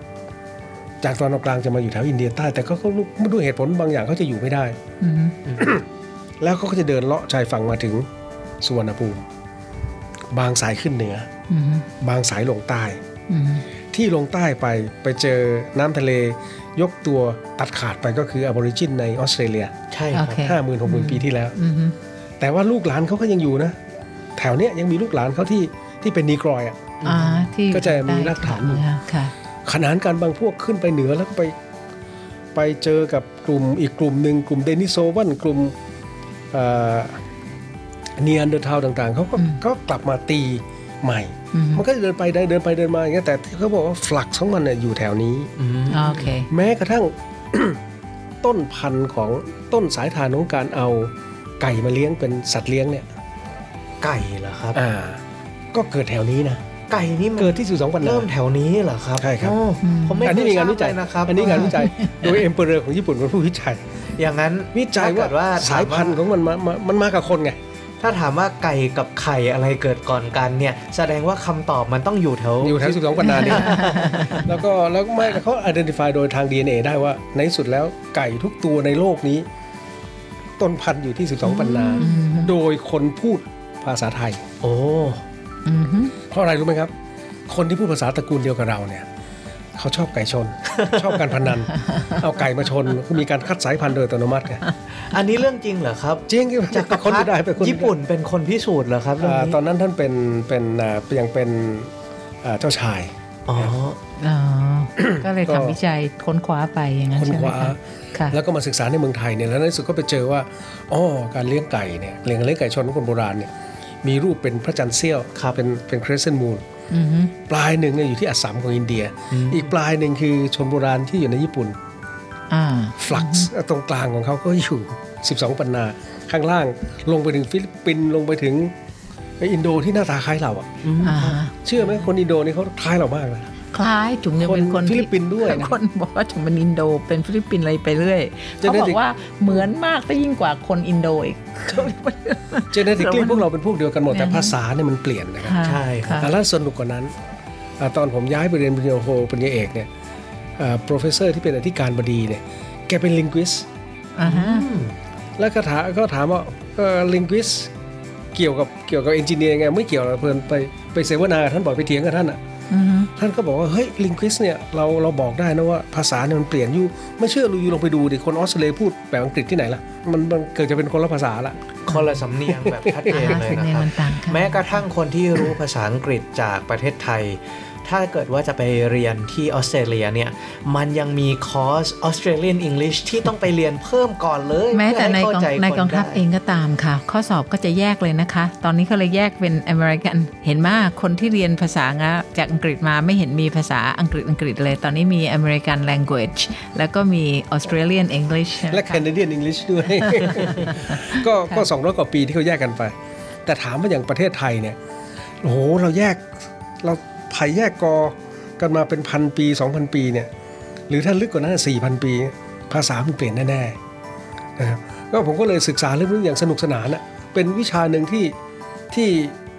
จากตอนออกกลางจะมาอยู่แถวอินเดียใต้ แต่ก็เขาด้วยเหตุผลบางอย่างเขาจะอยู่ไม่ได้
อืม
แล้วเขาก็จะเดินเลาะชายฝั่งมาถึงสุวรรณภูมิ บางสายขึ้นเหนือ
อืม
บางสายลงใต้
อืม
ที่ลงใต้ไปไปเจอน้ำทะเล ยกตัวตัดขาดไปก็คืออบอริจินในออสเตรเลีย
ใช่ค
โอ
รับ
เค
ห้าหมื่นหกหมื่นปีที่แล้ว
อืม
แต่ว่าลูกหลานเขาก็ยังอยู่นะ แถวเนี้ยยังมีลูกหลานเขาที่ที่เป็นนีกรอยอะ
อ่าที่
ก็จะมีรากฐานอยู่
ได้ค่ะ
ขนานการบางพวกขึ้นไปเหนือแล้วก็ไปไปเจอกับกลุ่มอีกกลุ่มหนึ่งกลุ่มเดนิโซวันกลุ่มเนียนเดอร์ทาวต่างๆเขาก็
อืม
ก็กลับมาตี ใหม่
อืม
มันก็จะเดินไปได้เดินไปเดินมาอย่างเงี้ยแต่ที่เขาบอกว่าฟลักของมันเนี่ยอยู่แถวนี้
อืม
โอเค
แม้กระทั่งต้นพันธุ์ของต้นสายธารของการเอาไก่มาเลี้ยงเป็นสัตว์เลี้ยงเนี่ย
ไก่เหรอครับ
อ่าก็เกิดแถวนี้นะ
ไก่นี่มัน
เกิดที่สิบสองปันนา
เริ่มแถวนี้เหรอครับ
ใช่ครับ
โอ้ผมไม่ทรา
บ
เลยนะครับ
อันนี้เคยมีงานวิจัยอันนี้งานวิจัยโดย emperor ของญี่ปุ่นเป็นผู้วิจัย
อย่างนั้น
วิจัย
ถ้เกิด
ว่าสายพันธุ์ของมันมามามันมากับคนไง
ถ้าถามว่าไก่กับไข่อะไรเกิดก่อนกันเนี่ย แสดงว่าคำตอบมันต้องอยู่แถว
อยู่แถวสิบสองปันนาเนี่ยแล้วก็แล้วไม่เขา identify โดยทาง DNA ได้ว่าในที่สุดแล้วไก่ทุกตัวในโลกนี้ ต้นพันธุ์อยู่ที่ 12 ปันนา
อืม
โดยคนพูดภาษาไทย
โอ้
อืม
เพราะอะไรรู้ไหมครับ คนที่พูดภาษาตระกูลเดียวกับเราเนี่ย เขาชอบไก่ชน ชอบการพนัน เอาไก่มาชนก็มีการคัดสายพันธุ์โดยอัตโนมัติไง
อันนี้เรื่องจริงเหรอครับ
จริง
จักร
คน
พรร
ดูได้
ดิ
เป็นคน
ญี่ปุ่นเป็นคนพิสูจน์เหรอครับเรื่อง
อ่า
นี้
ตอนนั้นท่านเป็นเป็นอ่ายังเป็นอ่าเจ้าชาย
อ๋อ
อ๋อก็เลย
ก็
ทำวิจัยค้นคว้าไปอย่างนั้น
ค้น
ใช่ไห
ค
ม
ว้า
คะค่ะ
แล้วก็มาศึกษาในเมืองไทยเนี่ยแล้วในที่สุดก็ไปเจอว่าอ๋อการเลี้ยงไก่เนี่ยเลี้ยงเลี้ยงไก่ชนของคนโบราณเนี่ยมีรูปเป็นพระจันทร์เสี้ยวเป็นเป็นคร e เซนมูน
อือฮึ
ปลายหนึ่งเนี่ยอยู่ที่อัสสัมของอินเดีย อีกปลายหนึ่งคือชนโบราณที่อยู่ในญี่ปุ่น
อ่า
ฟลักซ์ตรงกลางของเขาก็อยู่ 12 ปันนา ข้างล่างลงไปถึงฟิลิปปินส์ลงไปถึงไอ้อินโดที่หน้าตาคล้ายเราอะ
อ่าฮะ
เชื่อไหมคนอินโดนี่เขาคล้ายเรามากเลย
คล้ายจุ๋มยังเป็นคน
คนฟิลิปปินส์ด้วยนะ
คนบอกว่าจุ๋มเป็นอินโด เป็นฟิลิปปินส์อะไรไปเรื่อย
จะ
เขา
ได้
บอกว่าเหมือนมากแต่ยิ่งกว่าคนอินโดอีก
genetically เรา
มัน
พวกเราเป็นพวกเดียวกันหมดแต่
เนี่ย
ภาษาเนี่ยมันเปลี่ยนนะครับ
ค่ะ
ใช่ครับ
ค่ะ
แล้วสนุกกว่านั้นอาตอนผมย้ายไปเรียนปริญญาโทปริญญาเอกเนี่ย professor ที่เป็นอธิการบดีเนี่ยแกเป็นลิงกิส
อ่าฮะ
แล้วก็ถามก็ถามว่าลิงกิสเกี่ยวกับเกี่ยวกับเอนจิเนียร์ไงไม่เกี่ยวหรอกเพื่อนไปไปเสวนากับท่านบอกไปเถียงกับท่านอะ
อือฮึ
ท่านก็บอกว่าเฮ้ยลิงกิสเนี่ยเราเราบอกได้นะว่าภาษาเนี่ยมันเปลี่ยนอยู่ไม่เชื่อลูยูลองไปดูดิคนออสเตรเลียพูดแบบอังกฤษที่ไหนล่ะมันมันเกิดจะเป็นคนละภาษาละ
คนละสำเนียงแบบชัดเจนเลย
สำ
นะ
เนีย
ครับ
งมันต่างกัน
แม้กระทั่งคนที่รู้ภาษาอังกฤษจากประเทศไทย ถ้าเกิดว่าจะไปเรียนที่ออสเตรเลียเนี่ย มันยังมีคอร์ส Australian English ที่ต้องไปเรียนเพิ่มก่อนเลย
แม้แต่ใน
เพื่
กอง
ให้เข้าใจ
ใน
คน
กองทัพ
ได้
เองก็ตามค่ะ ข้อสอบก็จะแยกเลยนะคะ ตอนนี้เขาเลยแยกเป็นอเมริกันเห็นมากคนที่เรียนภาษางะจากอังกฤษมาไม่เห็นมีภาษาอังกฤษอังกฤษเลย ตอนนี้มี American language แล้วก็มี Australian English
และ
นค
แคนาเดียนอังกฤษด้วย ก็ก็สองร้อยกว่าปีที่เขาแยกกันไป แต่ถามว่าอย่างประเทศไทยเนี่ยโอ้โหเราแยกเรา ไผ่แยกกอกันมาเป็นพันปีสองพันปีเนี่ยหรือถ้าลึกกว่านั้นสี่พันปี ภาษามันเปลี่ยนแน่ๆนะครับก็ผมก็เลยศึกษาเรื่องนี้อย่างสนุกสนานอะเป็นวิชาหนึ่งที่ที่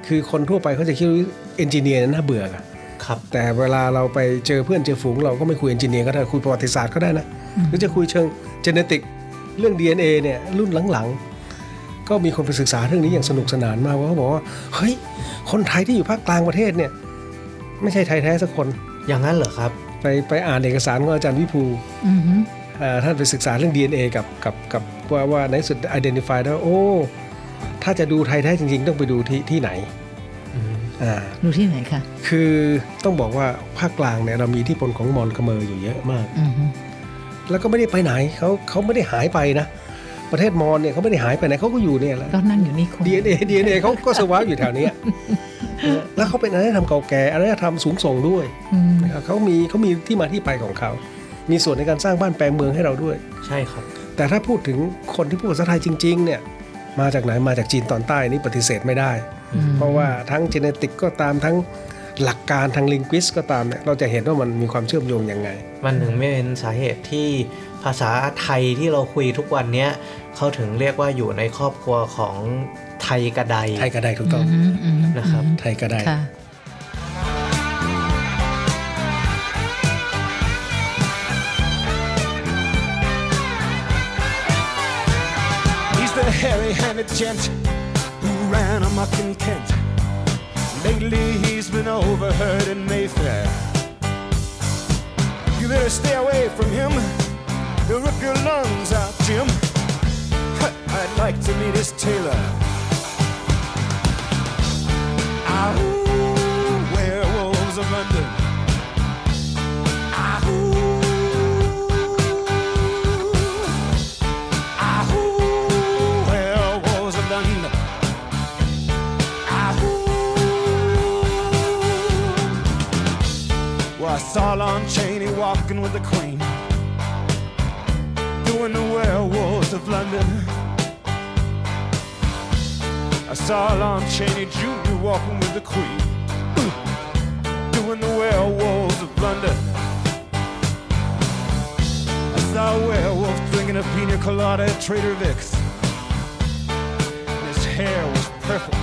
คือคนทั่วไปเขาจะคิดว่า engineer น่าเบื่ออะ
ครับ
แต่เวลาเราไปเจอเพื่อนเจอฝูงเราก็ไม่คุย engineer ก็ได้คุยประวัติศาสตร์ก็ได้นะหรือจะคุยเชิง geneticเรื่อง DNA เนี่ยรุ่นหลังๆ ก็มีคนไปศึกษาเรื่องนี้อย่างสนุกสนานมากว่าเขาบอกว่าเฮ้ยคนไทยที่อยู่ภาคกลางประเทศเนี่ย ไม่ใช่ไทยแท้สักคน
อย่างนั้นเหรอครับ
ไปไปอ่านเอกสารของอาจารย์วิภู
อือฮึ
เอ่อท่านไปศึกษาเรื่อง DNA กับกับกับว่าว่าในที่สุด identify ได้ว่าโอ้ ถ้าจะดูไทยแท้จริง ๆ ต้องไปดูที่ที่ไหนอ่า
ดูที่ไหนคะ
คือต้องบอกว่าภาคกลางเนี่ยเรามีอิที่พลของมอญคเมอร์อยู่เยอะมาก
อือฮึ
แล้วก็ไม่ได้ไปไหนเขาเขาไม่ได้หายไปนะ ประเทศมอญเนี่ยเขาไม่ได้หายไปไหนเขาก็อยู่เนี่ยแหละ
ก็นั่งอยู่นี่คง
DNA DNA เขาก็สวาอยู่แถวเนี้ยเออแล้วเขาเป็นอารยธรรมเก่าแก่อารยธรรมสูงส่งด้วย
อืม
นะครับเขามีเขามีที่มาที่ไปของเขา มีส่วนในการสร้างบ้านแปลงเมืองให้เราด้วย
ใช่ครับ
แต่ถ้าพูดถึงคนที่พูดภาษาไทยจริง ๆ เนี่ย มาจากไหนมาจากจีนตอนใต้นี่ปฏิเสธไม่ได้ เพราะว่าทั้งเจเนติกก็ตามทั้งหลักการทางลิงกิสก็ตามเนี่ยเราจะเห็นว่ามันมีความเชื่อมโยงยังไง
มันถึงไม่เป็นสาเหตุที่ ภาษาไทยที่เราคุยทุกวันเนี้ยเขาถึงเรียกว่าอยู่ในครอบครัวของไทยกระได
ไทยก็ได้ถูกต้อง
อืมอืม
นะครับ
ไทยก็ได้
ค่ะ
He's the hairy-handed gent who ran amok in Kent. Lately he's been overheard in Mayfair. You better stay away from him. Rip your lungs out, Jim. I'd like to meet his tailor. Ah, werewolves of London. Saw Lon Chaney walking with the Queen, doing the werewolves of London. I saw Lon Chaney Jr. walking with the Queen, doing the werewolves of London. I saw a werewolf drinking a pina colada at Trader Vic's. And his hair was perfect.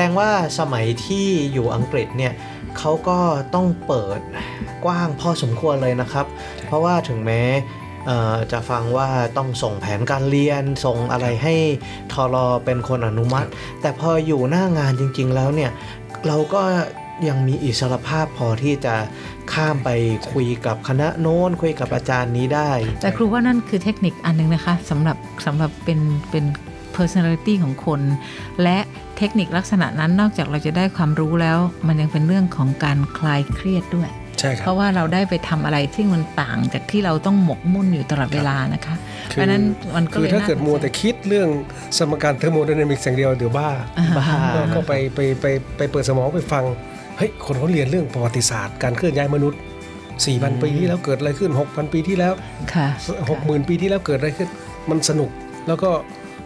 ดงว่าสมัยที่อยู่อังกฤษเนี่ยเขาก็ต้องเปิดกว้างพอสมควรเลยนะครับ เพราะว่าถึงแม้เอ่อจะฟังว่าต้องส่งแผนการเรียน ส่งอะไรให้ทอรอเป็นคนอนุมัติ แต่พออยู่หน้างานจริง ๆ แล้วเนี่ยเราก็ยังมีอิสรภาพพอที่จะข้ามไปคุยกับคณะโน้นคุยกับอาจารย์นี้ได้
แต่ครูว่านั่นคือเทคนิคอันหนึงนะคะสำหรับสำหรับเป็นเป็น personality ของคน และ เทคนิคลักษณะนั้นนอกจากเราจะได้ความรู้แล้ว มันยังเป็นเรื่องของการคลายเครียดด้วย
ใช่ค
เพ
รับ
ราะว่าเราได้ไปทำอะไรที่มันต่างจากที่เราต้องหมกมุ่นอยู่ตลอดเวลานะคะ
คือ
เพราะฉะนั้นมันก็
คือ
เลย
ถ้าเกิด
น่สนใจ
มัวแต่คิดเรื่องสมการเทอร์โมไดนามิกอย่างเดียวเดี๋ยวบ้า
อ่า
บ้า
ก็ก็ไปไปไปไปเปิดสมองไปฟังเฮ้ยคนเขาเรียนเรื่องประวัติศาสตร์การเคลื่อนย้ายมนุษย์4,000ปีที่แล้วเกิดอะไรขึ้น6,000ปีที่แล้ว
ค่ะ
60,000ปีที่แล้วเกิดอะไรขึ้นมันสนุกแล้วก็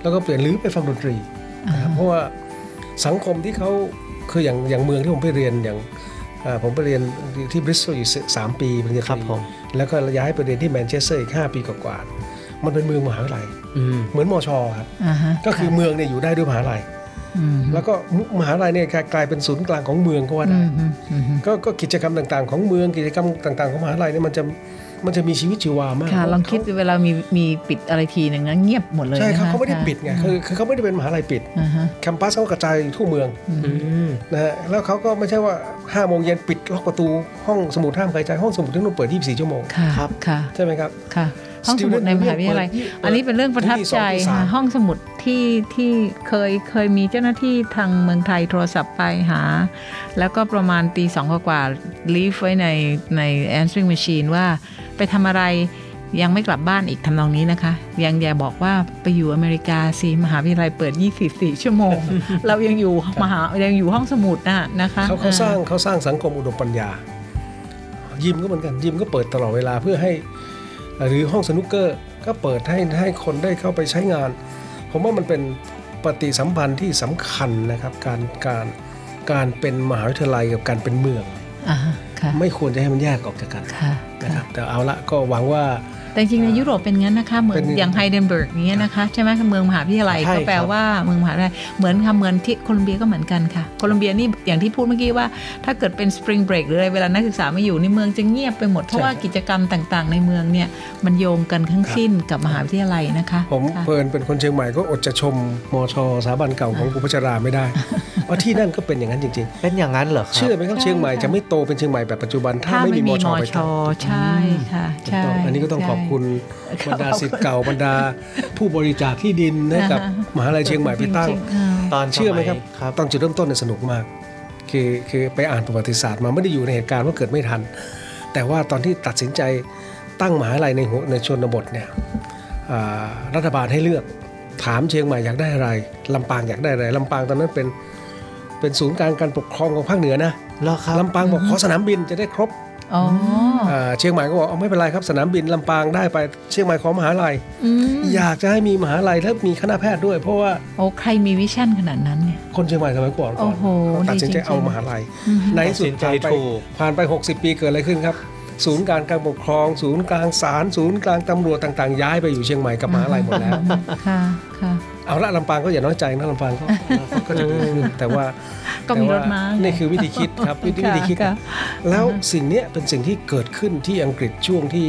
แล้วก็เปลี่ยนหรือไปฟังดนตรีนะครับเพราะว่า สังคมที่เขาคืออย่างอย่างเมืองที่ผมไปเรียนอย่างอ่าผมไปเรียนที่บริสตอลอยู่สามปีปริญญาตรี
ครับผม
แล้วก็ย้ายไปเรียนที่แมนเชสเตอร์อีก5ปีกว่าๆมันเป็นเมืองมหาวิทยาลัย
อืม
เหมือนมอชอครับ
อ่าฮะ
ก็คือเมืองเนี่ยอยู่ได้ด้วยมหาลัยแล้วก็มหาลัยเนี่ยกลายเป็นศูนย์กลางของเมืองก็ว่าได้อื
มอืมอืม
ก็ก็กิจกรรมต่างๆ ของเมืองกิจกรรมต่าง ๆ ของมหาลัยเนี่ยมันจะ มันจะมีชีวิตชีวามาก
ค่ะลองคิดดูเวลามีมีปิดอะไรทีหนึ่งนะเงียบหมดเลย
ใช่
นะ
เขา
คะ
เขาไม่ได้ปิดไงคือคือเขาไม่ได้เป็นมหาลัยปิด
อ่าฮะ
แคมปัสเขากระจายอยู่ทั่วเมือง
อืม
นะฮะแล้วเขาก็ไม่ใช่ว่า5้าโมงเย็นปิดล็อกประตูห้องสมุดห้ามใครใจห้องสมุดที่นู่นเปิด 24 ชั่วโมง
ค่ะ
ครับ
ค่ะ
ใช่ไหมครับ
ค่ะ ห้องสมุดในมหาวิทยาลัย อันนี้เป็นเรื่องประทับใจค่ะห้องสมุดที่ที่เคยเคยมีเจ้าหน้าที่ทางเมืองไทยโทรศัพท์ไปหา แล้วก็ประมาณตีสองกว่าๆ leave ไว้ในใน answering machine ว่าไปทำอะไรยังไม่กลับบ้านอีกทำนองนี้นะคะ ยังอย่าบอกว่าไปอยู่อเมริกาสิมหาวิทยาลัยเปิด 24 ชั่วโมง เรายังอยู่มหายังอยู่ห้องสมุดน่ะนะคะ
เขาเขาสร้างเขาสร้างสังคมอุดมปัญญา ยิมก็เหมือนกันยิมก็เปิดตลอดเวลาเพื่อให้ หรือห้องสนุกเกอร์ก็เปิดให้ให้คนได้เข้าไปใช้งาน ผมว่ามันเป็นปฏิสัมพันธ์ที่สำคัญนะครับการการการเป็นมหาวิทยาลัยกับการเป็นเมือง
อ่าฮะค่ะ
ไม่ควรจะให้มันแยกออกจากกัน
ค่ะ
นะครับแต่เอาละก็หวังว่า
แต่จริงๆในยุโรปเป็นงั้นนะคะเป็นเหมือ
น
อย่างไฮเดนเบิร์กเนี้ยนะคะใช่ไหมเมืองมหาวิทยาลัย
ใช่ครับ
ก็แปลว่าเมืองมหาวิทยาลัยเหมือนค่ะเหมือนที่โคลอมเบียก็เหมือนกันค่ะโคลอมเบียนี่อย่างที่พูดเมื่อกี้ว่า ถ้าเกิดเป็น spring break หรืออะไรเวลานักศึกษาไม่อยู่ในเมืองจะเงียบไปหมดเพราะว่ากิจกรรมต่างๆ ในเมืองเนี่ยมันโยงกันทั้งสิ้นกับมหาวิทยาลัยนะคะ
ผม
ค่ะ
เพลินเป็นคนเชียงใหม่ก็อดจะชมมชสถาบันเก่าของครูพัชราไม่ได้ว่าที่นั่นก็เป็นอย่างนั้นจริง
เป็นอย่างนั้นเหรอค
ๆ
รับ
เชื่อไหมครับ
ใช่
เชียงใหม่
ค่ะ
จะไม่โตเป็นเชียงใหม่แบบปัจจุบันถ้า
ถ้า
ไม่
ไม่
มี
มี
ม
ม
ช
อ
ไป
ช
ตั้ง
ใช่ค่ะใช่
อันนี้ก็ต้อง
ใช่
ขอบคุณบรรดา
ขอบคุณ
สิทธิ์เก่าบรรดา ผู้บริจาคที่ดินให้กับ
อ่าฮะ
มหาลัยเชียงใหม่ไปตั้ง
จริๆอ่า
ตอนส
เชื่อไหมครับ
ครับ
ตอนจุดเริ่มต้นเนี่ยสนุกมาก คือคือไปอ่านประวัติศาสตร์มาไม่ได้อยู่ในเหตุการณ์ว่าเกิดไม่ทัน แต่ว่าตอนที่ตัดสินใจตั้งมหาลัยในหัวในชนบทเนี่ยอ่ารัฐบาลให้เลือกถามเชียงใหม่อยากได้อะไรลำปางอยากได้อะไรลำปางตอนนั้นเป็นเป็นศูนย์กลางการปกครองของภาคเหนือนะ
เหรอครับ
ลำปางบอกขอสนามบินจะได้ครบ
อ๋ออา
เชียงใหม่ก็บอกเอาไม่เป็นไรครับสนามบินลำปางได้ไปเชียงใหม่ขอมหาลัย
อืม
อยากจะให้มีมหาลัยและมีคณะแพทย์ด้วย เพราะว่า
โอ้ใครมีวิชั่นขนาดนั้นเนี่ย
คนเชียงใหม่สมัยก่อนก่อน
โอ้โห
เขาตัดสินใจ
ดีจริงๆ
เอามหาลัย
อืม
ในที่สุด
ตัดสินใจ
ผ่านไป
ถูก
ผ่านไป 60 ปีเกิดอะไรขึ้นครับศูนย์การการปกครอง ศูนย์กลางศาลศูนย์กลางตำรวจต่างๆ ย้ายไปอยู่เชียงใหม่กับมหาลัยหมดแล้ว
ค่ะค่ะ
เอาละลำปางก็อย่าน้อยใจนะลำปางก็ก็จะดีขึ้นแต่ว่า
ก็มี
แต่
ร
ว่า
ถม้า
นี่คือวิธีคิดครับวิธีวิธีคิด
ค่ะ
แล้วสิ่งเนี้ยเป็นสิ่งที่เกิดขึ้นที่อังกฤษช่วงที่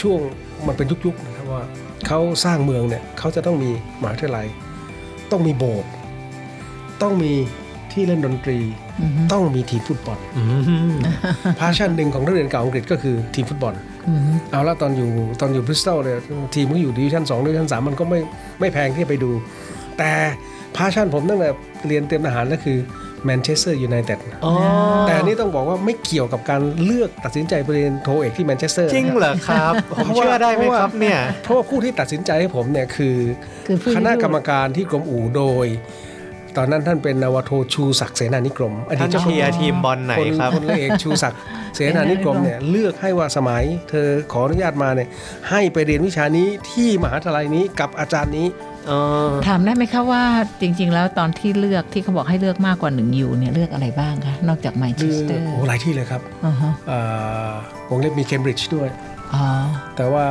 ช่วงมันเป็นยุคๆนะครับว่าเขาสร้างเมืองเนี่ยเขาจะต้องมีมหาวิทยาลัย ต้องมีโบสถ์ต้องมีที่เล่นดนตรี
อือฮึ
ต้องมีทีมฟุตบอล
อืม
passion หนึ่งของนักเรียนเก่าอังกฤษก็คือทีมฟุตบอล
อืม
เอาละตอนอยู่ตอนอยู่บริสตอลเนี่ยทีมก็อยู่ division 2 division 3มันก็ไม่ไม่แพงที่จะไปดู แต่ passion ผมตั้งแต่เรียนเตรียมทหารก็คือแมนเชสเตอร์ยูไนเต็ด
อ๋อ
แต่อันนี้ต้องบอกว่าไม่เกี่ยวกับการเลือกตัดสินใจไปเรียนโทเอกที่แมนเชสเตอร์
จริงเหรอครับ ผมเชื่อได้ไหมครับเนี่ย
เพราะว่าผู้ที่ตัดสินใจให้ผมเนี่ยคือ
คือผู้
คณะกรรม
ที่
การที่กรมอู่โดย ตอนนั้นท่านเป็นนาวาโทชูศักดิ์เสนานิกรมอดี
ท่า
ต
น
เจ้า
เชียร์ทีมบอลไหน
คน
ครับ
พลเอกชูศักดิ์ เสนานิกรมเนี่ยเลือกให้ว่าสมัย เธอขออนุญาตมาเนี่ยให้ไปเรียนวิชานี้ที่มหาวิทยาลัยนี้กับอาจารย์นี้
เออ
ถามได้ไหมคะว่าจริง ๆ แล้วตอนที่เลือกที่เขาบอกให้เลือกมากกว่าหนึ่งยูเนี่ยเลือกอะไรบ้างคะนอกจากแมนเช
คือ
สเตอร์
โอ้หลายที่เลยครับ
อ่าฮะ
อ่าวงเล็บมีเคมบริดจ์ด้วย
อ๋อ
แต่ว่า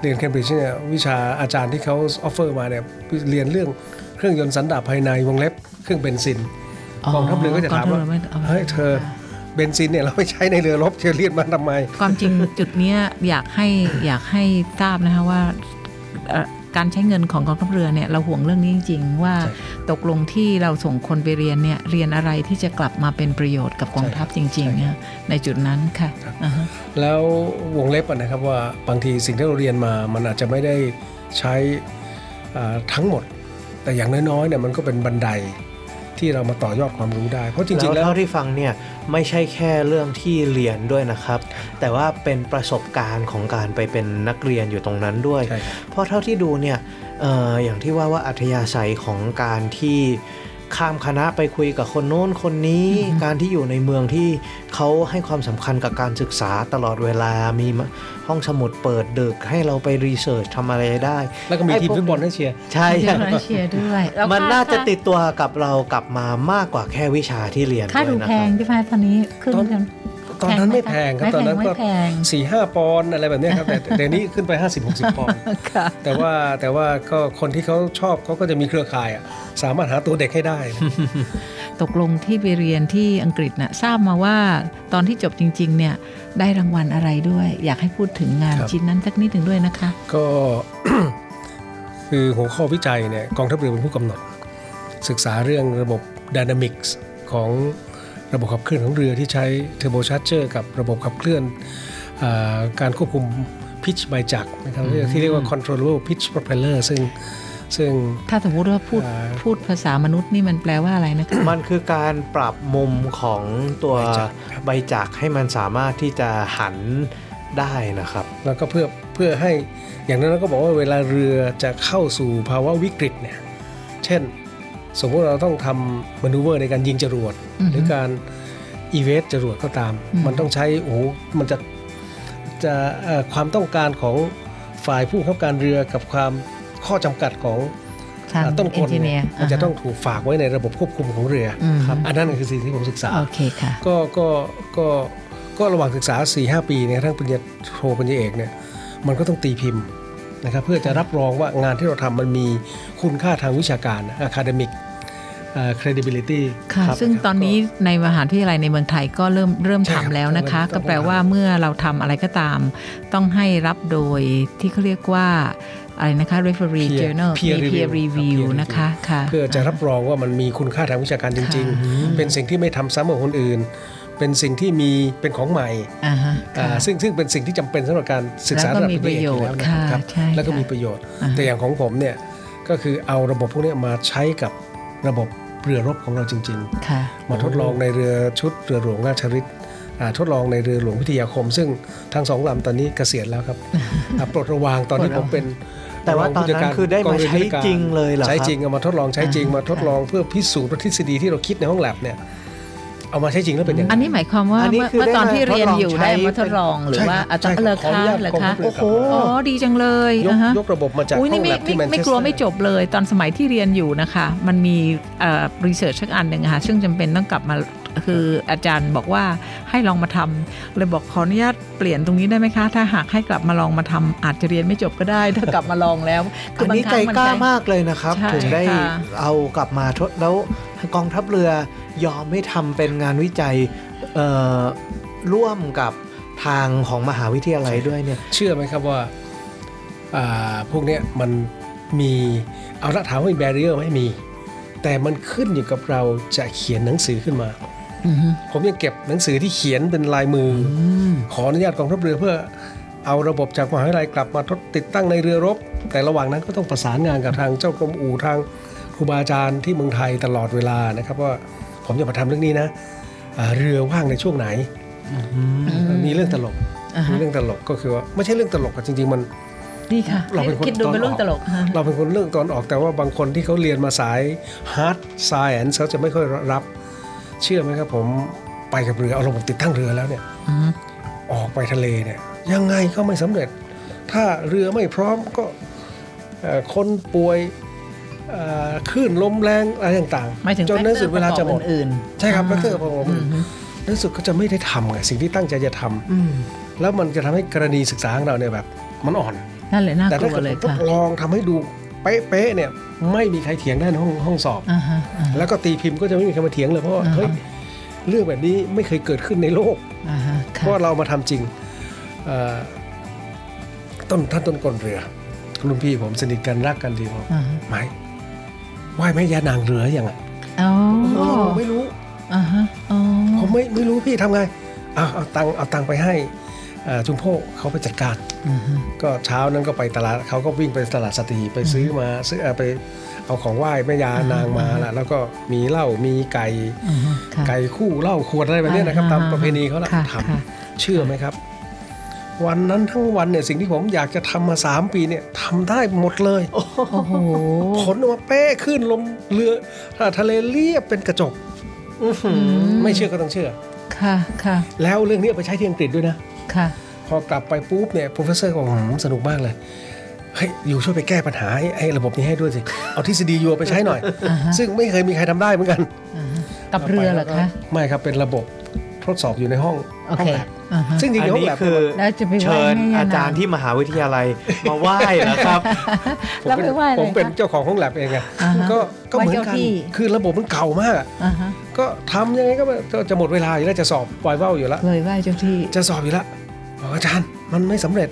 เรียนเคมบริดจ์เนี่ยวิชาอาจารย์ที่เขา offer มาเนี่ยเรียนเรื่องเครื่องยนต์สันดาปภายในวงเล็บเครื่องเบนซินกองทัพเรือก็จะถามว่า
กองทัพเรือไม่เอา
เฮ้ยเธอ เบนซินเนี่ยเราไม่ใช้ในเรือรบจะเรียนมันทำไม
ความจริงจุดเนี้ยอยากให้อยากให้ทราบนะคะว่าเอ่อการใช้เงินของกองทัพเรือเนี่ยเราห่วงเรื่องนี้จริง ๆ ว่า
ใช่
ตกลงที่เราส่งคนไปเรียนเนี่ยเรียนอะไรที่จะกลับมาเป็นประโยชน์กับกองทัพจริงๆนะในจุดนั้นค่ะอ่าฮะ
แล้ววงเล็บอะนะครับว่าบางทีสิ่งที่เราเรียนมามันอาจจะไม่ได้ใช้อ่าทั้งหมด แต่อย่างน้อยๆเนี่ยมันก็เป็นบันได ที่เรามาต่อยอดความรู้ได้ เพราะจริงๆ
แล้
แล้วว
เท่าที่ฟังเนี่ยไม่ใช่แค่เรื่องที่เรียนด้วยนะครับ แต่ว่าเป็นประสบการณ์ของการไปเป็นนักเรียนอยู่ตรงนั้นด้วย
ใช่ครับ
เพราะเท่าที่ดูเนี่ยเอออย่างที่ว่าว่าอัธยาศัยของการที่ ข้ามคณะไปคุยกับคนโน้นคนนี้ การที่อยู่ในเมืองที่เขาให้ความสำคัญกับการศึกษาตลอดเวลา มีห้องสมุดเปิดดึกให้เราไปรีเสิร์ชทำอะไรได้
แล้วก็มี
ไอ้
ทีม
พวก
ฟุตบอลให้เชียร์
ใช่
เชีย
ใช่
ร์เชียร์ด้วยแล้ว
มัน
ค่
น่าจะ
ค่
ติดตัวกับเรากลับมามากกว่าแค่วิชาที่เรียน
ค่า
ด้
ดู
วยนะ
แพ
ครั
ง
บ
พี่พายตอนนี้ขึ้น
ตอน
กัน
ตอนนั้นไม่แพงครับ
ไม่
ตอนนั้นก็
ไม่แพง
สี่ห้าปอนด์อะไรแบบเนี้ยครับแต่แต่เดี๋ยวนี้ขึ้นไป 50 60 ปอนด์
ค่ะ
แต่ว่าแต่ว่าก็คนที่เขาชอบเขาก็จะมีเครือข่ายอะสามารถหาตัวเด็กให้ได้นะ
ตกลงที่ไปเรียนที่อังกฤษน่ะทราบมาว่าตอนที่จบจริง ๆ เนี่ยได้รางวัลอะไรด้วย อยากให้พูดถึงงาน
ครับ
ชิ้นนั้นสักนิดหนึ่งด้วยนะคะ
ก็คือหัวข้อวิจัยเนี่ยกองทัพเรือเป็นผู้กำหนด ศึกษาเรื่องระบบ Dynamics ของ ระบบขับเคลื่อนของเรือที่ใช้ Turbo Charger กับระบบขับเคลื่อนอาการควบคุม pitch ใบจักรนะครับที่เรียกว่า controllable pitch propeller ซึ่งซึ่ง
ถ้าสมมติว่าพูด
อ่า
พูดภาษามนุษย์นี่มันแปลว่าอะไรนะคะ
มันคือการปรับมุมของตัว
ใบจักรครับ
ใบจักรให้มันสามารถที่จะหันได้นะครับ
แล้วก็เพื่อเพื่อให้อย่างนั้นเราก็บอกว่าเวลาเรือจะเข้าสู่ภาวะวิกฤตเนี่ย เช่น สมมติเราต้องทำมานูเวอร์ในการยิงจรวด
อือฮึ
หรือการอีเวสจรวดก็ตาม
อืม
มันต้องใช้โอ้โหมันจะจะเอ่อความต้องการของฝ่ายผู้บังคับการเรือกับความข้อจำกัดของ
ทาง
อ่าต้น
เอน
กล
จิเนี
เนี่ยยมันจะต้องถูกฝากไว้ในระบบควบคุมของเรืออ
ครับ
อันนั้นคือสิ่งที่ผมศึกษา
โอเคค่ะ
ก็ก็ก็ก็ระหว่างศึกษา4 5ปีเนี่ยทั้งปริญญาโทปริญญาเอกเนี่ยมันก็ต้องตีพิมพ์ นะครับเพื่อจะรับรองว่างานที่เราทำมันมีคุณค่าทางวิชาการ academic อ่า credibility
ค่ะ
รับ
ซึ่ง
ครับ
ตอนนี้ในมหาวิทยาลัยในเมืองไทยก็เริ่มเริ่ม
ใช่ครับ
ทำแล้วนะคะ
ต้อง
ก็แปลว่าเมื่อเราทำอะไรก็ตาม ต้องให้รับโดยที่เขาเรียกว่าอะไรนะคะ referee
Peer-
journal
peer
มี peer
review ครับ
review
peer
นะคะค่ะ
เพื่อจะรับรองว่ามันมีคุณค่าทางวิชาการจริง ๆ เป็นสิ่งที่ไม่ทำซ้ำกับคนอื่น เป็นสิ่งที่มีเป็นของใหม่
อ่าฮะ
อ่า
ค่ะ
ซึ่งซึ่งเป็นสิ่งที่จำเป็นสำหรับการศึกษา
แล้วก็
ระดับ
มี
ปริญญาเอกอยู่แล้ว
ประโยชน์
นะครับ
ค่ะใช่
แล้วก็
ค่ะ
มีประโยชน์
อ่าฮะ
แต่อย่างของผมเนี่ยก็คือเอาระบบพวกเนี้ยมาใช้กับระบบเรือรบของเราจริงๆ
ค่ะ
มาทดลองในเรือชุดเรือหลวงราชฤทธิ์อ่าทดลองในเรือหลวงวิทยาคม ซึ่งทั้งสองลำตอนนี้เกษียณแล้วครับอ่าปลดระวางตอนที่ผมเป็น
แต่ว่าตอนนั้นคือได้มาใช้จริงเลยเหรอครับ
ใช้จริงเอามาทดลองใช้จริง
อ่า
มาทดลองเพื่อพิสูจน์ว่าทฤษฎีที่เราคิดในห้องแลบเนี่ย เอามาใช้จริงแล้วเป็นอย่าง
อัน
ไร
นี้หมายความว่า
อันนี้
เมื่อ
คือ
เมื่อตอนที่
ได้มา
เรียนอยู่
ทดลองใช้
ได้มาทดลองหรือ
ใช่
ว่า
ครับ
อาจารย์
ใช่
เลอ
ขออ
คะ
นุญาต
เหรอก
อง
คะ
ทัพเรือครับ
อ๋อดีจังเลย
ยก
อ่าฮะ
ยกระบบมาจาก
อุ้ย
ห้อ
นี่
ง
ไม่
แลบที่แม
ไม่
นเช
ไม่
ส
กลัว
เตอ
ไม่
ร์
จบเลย ตอนสมัยที่เรียนอยู่นะคะ มันมีรีเสิร์ชสักอันหนึ่งอะค่ะซึ่งจำเป็นต้องกลับมาคืออาจารย์บอกว่าให้ลองมาทำเลยบอกขออนุญาตเปลี่ยนตรงนี้ได้ไหมคะ ถ้าหากให้กลับมาลองมาทำอาจจะเรียนไม่จบก็ได้ ถ้ากลับมาลองแล้วคื
อัน
บาง
นี้
ครั้
ใจ
งมัน
กล้ามากเลยนะครับ
ใช่
ถึงได้
ค่ะ
เอากลับมาทดแล้วกองทัพเรือ ยอมไม่ทำเป็นงานวิจัยเอ่อร่วมกับทางของมหาวิทยาลัยด้วยเนี่ย
เชื่อไหมครับว่าอ่าพวกเนี้ยมันมีเอาละถามว่ามีแบเรียร์ไหมมี แต่มันขึ้นอยู่กับเราจะเขียนหนังสือขึ้นมา
อือฮึ
ผมยังเก็บหนังสือที่เขียนเป็นลายมืออขออนุญาตกองทัพเรือเพื่อเอาระบบจากมหาวิทยาลัยกลับมาทดติดตั้งในเรือรบ แต่ระหว่างนั้นก็ต้องประสานงานกับทางเจ้ากรมอู่ทางครูบาอาจารย์ที่เมืองไทยตลอดเวลานะครับว่า ผมจะมาทำเรื่องนี้นะอ่าเรือว่างในช่วงไหนมีเรื่องตลก
อ่าฮะ
มีเรื่องตลกก็คือว่าไม่ใช่เรื่องตลกอะจริง ๆ มัน
นี่ค่ะ
เราเป็นคน
คิดดูเป็น
ตอนออก
เรื่องตลกฮะ
เราเป็นคนเรื่องตอนออกแต่ว่าบางคนที่เขาเรียนมาสาย hard science เขาจะไม่ค่อยรับ เชื่อไหมครับผมไปกับเรือเอาระบบติดตั้งเรือแล้วเนี่ย
อือฮึ
ออกไปทะเลเนี่ยยังไงก็ไม่สำเร็จ ถ้าเรือไม่พร้อมก็เอ่อคนป่วยเอ่อ คลื่นลมแรงอะไรต่าง
หมายถึง
จนในที่สุดเวลาจะหมด
อื่น
ใช่ครับแฟกเตอร์ประกอบ
อื
อื่น
อฮึ
ในที่สุดก็จะไม่ได้ทำไงสิ่งที่ตั้งใจจะทำแล้วมันจะทำให้กรณีศึกษาของเราเนี่ยแบบมันอ่อน
นั่นแหละน่า
แต่
ก
ถ้า
ลัว
เกิด
เลย
ผมทด
ค่ะ
ลองทำให้ดูเป๊ะๆเนี่ยไม่มีใครเถียงได้ในห้องห้องสอบ
อ่าฮะอ่าฮะ
แล้วก็ตีพิมพ์ก็จะไม่มีใครมาเถียงเลยเพราะว่า
อ่าฮะ
เฮ้ยเรื่องแบบนี้ไม่เคยเกิดขึ้นในโลก
อ่าฮะ
เพ
ค่ะ
ราะว่าเรามาทำจริงเอ่อต้นท่านต้นกลเรือรุ่นพี่ผมสนิทกันรักกันดีบอก
อ่าฮะ
ไม่ ไหวแม่ยานางเรือยังอะ
อ๋อ
เออผมไม่รู้
อ่าฮะอ๋อ
ผมไม่ไม่รู้พี่ทำไงเอาเอาตังค์เอาตังค์ไปให้อ่าจุมโพเขาไปจัดการ
อ่าฮะ
ก็เช้านั้นก็ไปตลาดเขาก็วิ่งไปตลาดสตรีไปซื้อมาซื้อเอ่อไปเอาของไหว้แม่ยานางมาละแล้วก็มีเหล้ามีไก่
อ่าฮะค่ะ
ไก่คู่เหล้าขวดอะไรแบบเนี้ยนะครับ
อ่า
ตามประเพณีเขาละ
ค่ะ
ท
ค่ะำ
เชื่อไหมครับ วันนั้นทั้งวันเนี่ยสิ่งที่ผมอยากจะทำมา 3 ปีเนี่ยทำได้หมดเลย
โอ้โห
ผลออกมาเป๊ะขึ้นลมเรือทะเลเรียบเป็นกระจกไม่เชื่อก็ต้องเชื่อ
ค่ะค่ะ
แล้วเรื่องนี้เอาไปใช้ที่อังกฤษด้วยนะ
ค่ะ
พอกลับไปปุ๊บเนี่ย professor ก็บอกหืมสนุกมากเลยเฮ้ยอยู่ช่วยไปแก้ปัญหาให้ไอ้ระบบนี้ให้ด้วยสิ เอาทฤษฎียูไปใช้หน่อย
อ่าฮะ
ซึ่งไม่เคยมีใครทำได้เหมือนกัน
อ่าฮะกับเรือเหรอคะ
ไม่ครับเป็นระบบทดสอบอยู่ในห้อง
โอ
ห้อ
เค
งแลบ
อ่าฮะ
ซึ่งจริง
อัน
ๆห้อง
นี้
แลบ
คือ
แล้วจะไปไหว้
เชิญ
แม่ย่านาง
อาจารย์ที่มหาวิทยาลัยมาไหว้เหรอครับ
ผม
แล้ว
เป็
ไป
น
ไหว้อะไร
ผมเป็น
คะ
เจ้าของห้องแลบเองไง
อ่าฮะ
ก็ก็เหมือน
ไหว้
กัน
เจ้าที่
คือระบบมันเก่ามากอะ
อ่าฮะ
ก็ทำยังไงก็ไม่ก็จะหมดเวลาอยู่แล้วจะสอบไวเว้าอยู่แล้ว
เลยไหว้เจ้าที่
จะสอบอยู่แล้วบอกอาจารย์มันไม่สำเร็จ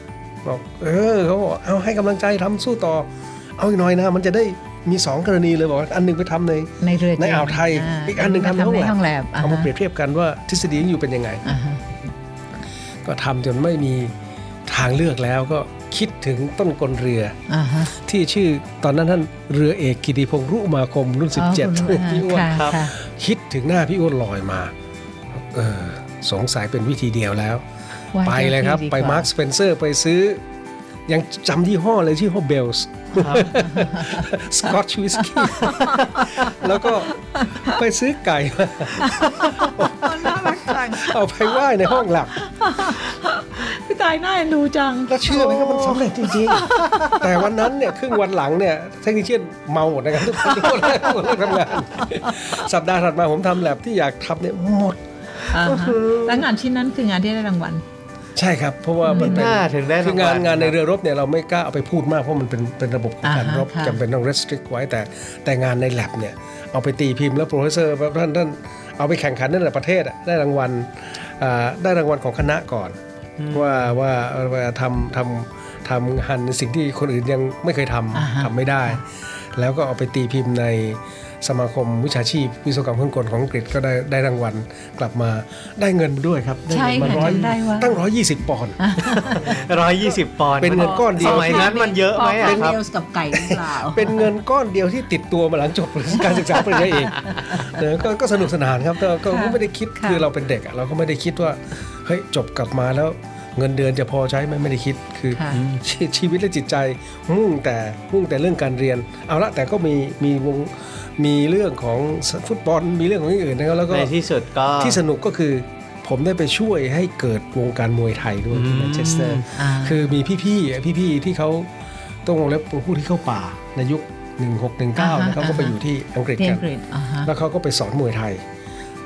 บอกเออเขาบอกเอาให้กำลังใจทำสู้ต่อ เอาอีกหน่อยนะมันจะได้มีสองกรณีเลยบอกว่าอันหนึงไปทำใน
ในเรือ
ในอ่าวไทย อีกอันหนึ่งทำในห้องแลบ
ห้องแลบอ่า
เอามา
ฮะ
เปรียบเทียบกันว่าทฤษฎีอยู่เป็นยังไง
อ่าฮะ
ก็ทำจนไม่มีทางเลือกแล้วก็คิดถึงต้นกลเรือ
อ่าฮะ
ที่ชื่อตอนนั้นท่านเรือเอกกิติพงษ์รุมาคมรุ่น
อ๋อคุณ
17พี่อ้วน
ค่ะ
ครับ
ค่ะ
คิดถึงหน้าพี่อ้วนลอยมาเออสงสัยเป็นวิธีเดียวแล้ว
หว้
ไปเลยครับ
จ้าที่ดี
ไป
กว่
มาร์คสเปนเซอร์ไปซื้อ ยังจำยี่ห้อเลยชื่อห้อ Bell's
ครับ
Scotch whisky แล้วก็ไปซื้อไก่มา
น่ารักจัง
เอาไปไหว้ในห้องหลับ
พี่ตายน่าเอ็นดูจัง
แล้วเชื่อไหมครับมันสำเร็จจริงๆ แต่วันนั้นเนี่ยครึ่งวันหลังเนี่ย technician เมาหมดนะครับทุกคนทุกคนเลิกทุกคนเลิกทำงานสัปดาห์ถัดมาผมทำแลบที่อยากทำเนี่ยหมด
อ่าฮะแล้วงานชิ้นนั้นคืองานที่ได้รางวัล
ใช่ครับ เพราะว่ามันเป็น
หน้าถึงได้
คืองาน
รางวัล
งานในเรือรบเนี่ยเราไม่กล้าเอาไปพูดมากเพราะมันเป็นเป็นระบบของการ
อ่าฮะ
รบ
ค่ะ
จำเป็นต้อง restrict ไว้แต่แต่งานในแลบเนี่ยเอาไปตีพิมพ์แล้ว professor ท่านท่าน เอาไปแข่งขันนั่นแหละประเทศอะได้รางวัลอ่าได้รางวัลของคณะก่อน ว่าว่าว่าทำทำทำงานในสิ่งที่คนอื่นยังไม่เคยทำ
อ่าฮะ
ทำไม่ได้ แล้วก็เอาไปตีพิมพ์ใน สมาคมวิชาชีพวิศวกรรมเครื่องกลของอังกฤษก็ได้ได้รางวัลกลับมาได้เงินด้วยครับได้
ใช่
เงินมา
ค่ะ
ร้อย
จำได้ว่า
ตั้งร้อยยี่สิบปอนด์
ร้อยยี่สิบปอนด์
เป็นเงินก้อนเดียว
สมัยนั้นมันเยอะไหมอะ
เป็น
ครับ
เดลส์กับไก่หรือเปล่า
เป็นเงินก้อนเดียวที่ติดตัวมาหลังจบการศึกษาปริญญาเอกเออก็ก็สนุกสนานครับก็ก็
ค่ะ
ไม่ได้คิด
ค่ะ
คือเราเป็นเด็กอะเราก็ไม่ได้คิดว่าเฮ้ยจบกลับมาแล้ว เงินเดือนจะพอใช้ไหมไม่ได้คิดคือ
ค่ะ
ชีชีวิตและจิตใจมุ่งแต่มุ่งแต่เรื่องการเรียน เอาละแต่ก็มีมีวงมีเรื่องของฟุตบอลมีเรื่องของอย่างอื่นนะครับแล้วก็
ในที่สุดก็
ที่สนุกก็คือผมได้ไปช่วยให้เกิดวงการมวยไทยด้วยที่
อืม
แมนเชสเตอร์
อ่า
คือมีพี่ๆพี่ๆที่เขาต้องวงเล็บผู้ที่เข้าป่าในยุค 1619นะเขาก็ไปอยู่ที่อังกฤษ
ที่
กั
อั
น
งกฤษอ่าฮะ
แล้วเขาก็ไปสอนมวยไทย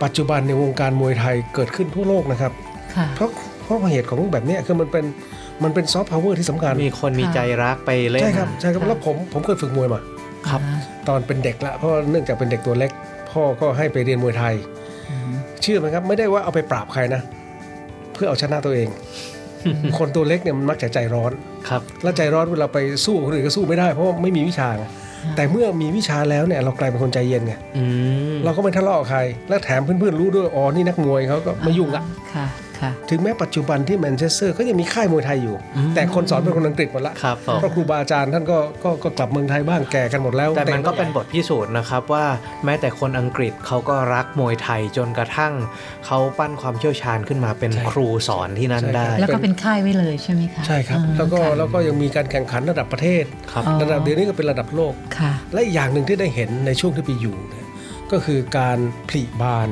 ปัจจุบันในวงการมวยไทยเกิดขึ้นทั่วโลกนะครับ
ค่ะ
เพราะเพ ราะเหตุของแบบเนี้ยคือมันเป็นมันเป็น soft power ที่สำคัญ
มีคนมีใจรักไปเล่น
ใช่ครับใช่ครับ
ค่ะ
แล้วผมผมเคยฝึกมวยมา
ครับ
อ่า
ตอนเป็นเด็กละเพราะว่าเนื่องจากเป็นเด็กตัวเล็ก พ่อก็ให้ไปเรียนมวยไทย
อืม
เชื่อไหมครับ ไม่ได้ว่าเอาไปปราบใครนะ เพื่อเอาชนะตัวเอง คนตัวเล็กเนี่ยมันมักจะใจร้อน
ครับ
แล้วใจร้อนเวลาไปสู้กับคนอื่นก็สู้ไม่ได้เพราะว่าไม่มีวิชาไงแต่เมื่อมีวิชาแล้วเนี่ยเรากลายเป็นคนใจเย็นไง
อืม
เราก็ไม่ทะเลาะกับใคร แล้วแถมเพื่อนๆรู้ด้วยอ๋อนี่นักมวยเขาก็ไม่ยุ่งละ
ค่ะค่ะ
ถึงแม้ปัจจุบันที่แมนเชสเตอร์ก็ยังมีค่ายมวยไทยอยู่ แต่คนสอนเป็นคนอังกฤษหมดละ
ครับผม
เพราะครูบาอาจารย์ท่านก็ก็ก็กลับเมืองไทยบ้างแก่กันหมดแล้ว
แต่มันก็เป็นบทพิสูจน์นะครับว่าแม้แต่คนอังกฤษเขาก็รักมวยไทยจนกระทั่งเขาปั้นความเชี่ยวชาญขึ้นมาเป็นครูสอนที่นั่นได้
แล้วก็เป็นค่ายไว้เลยใช่ไหมคะ
ใช่ครับ
อ่า
แล้วก็
ค่ะ
แล้วก็ยังมีการแข่งขันระดับประเทศ
ครับ
อ๋อ
ระดับเดี๋ยวนี้ก็เป็นระดับโลก
ค่ะ
และอีกอย่างหนึ่งที่ได้เห็นในช่วงที่ไปอยู่เนี่ยก็คือการผลิบาน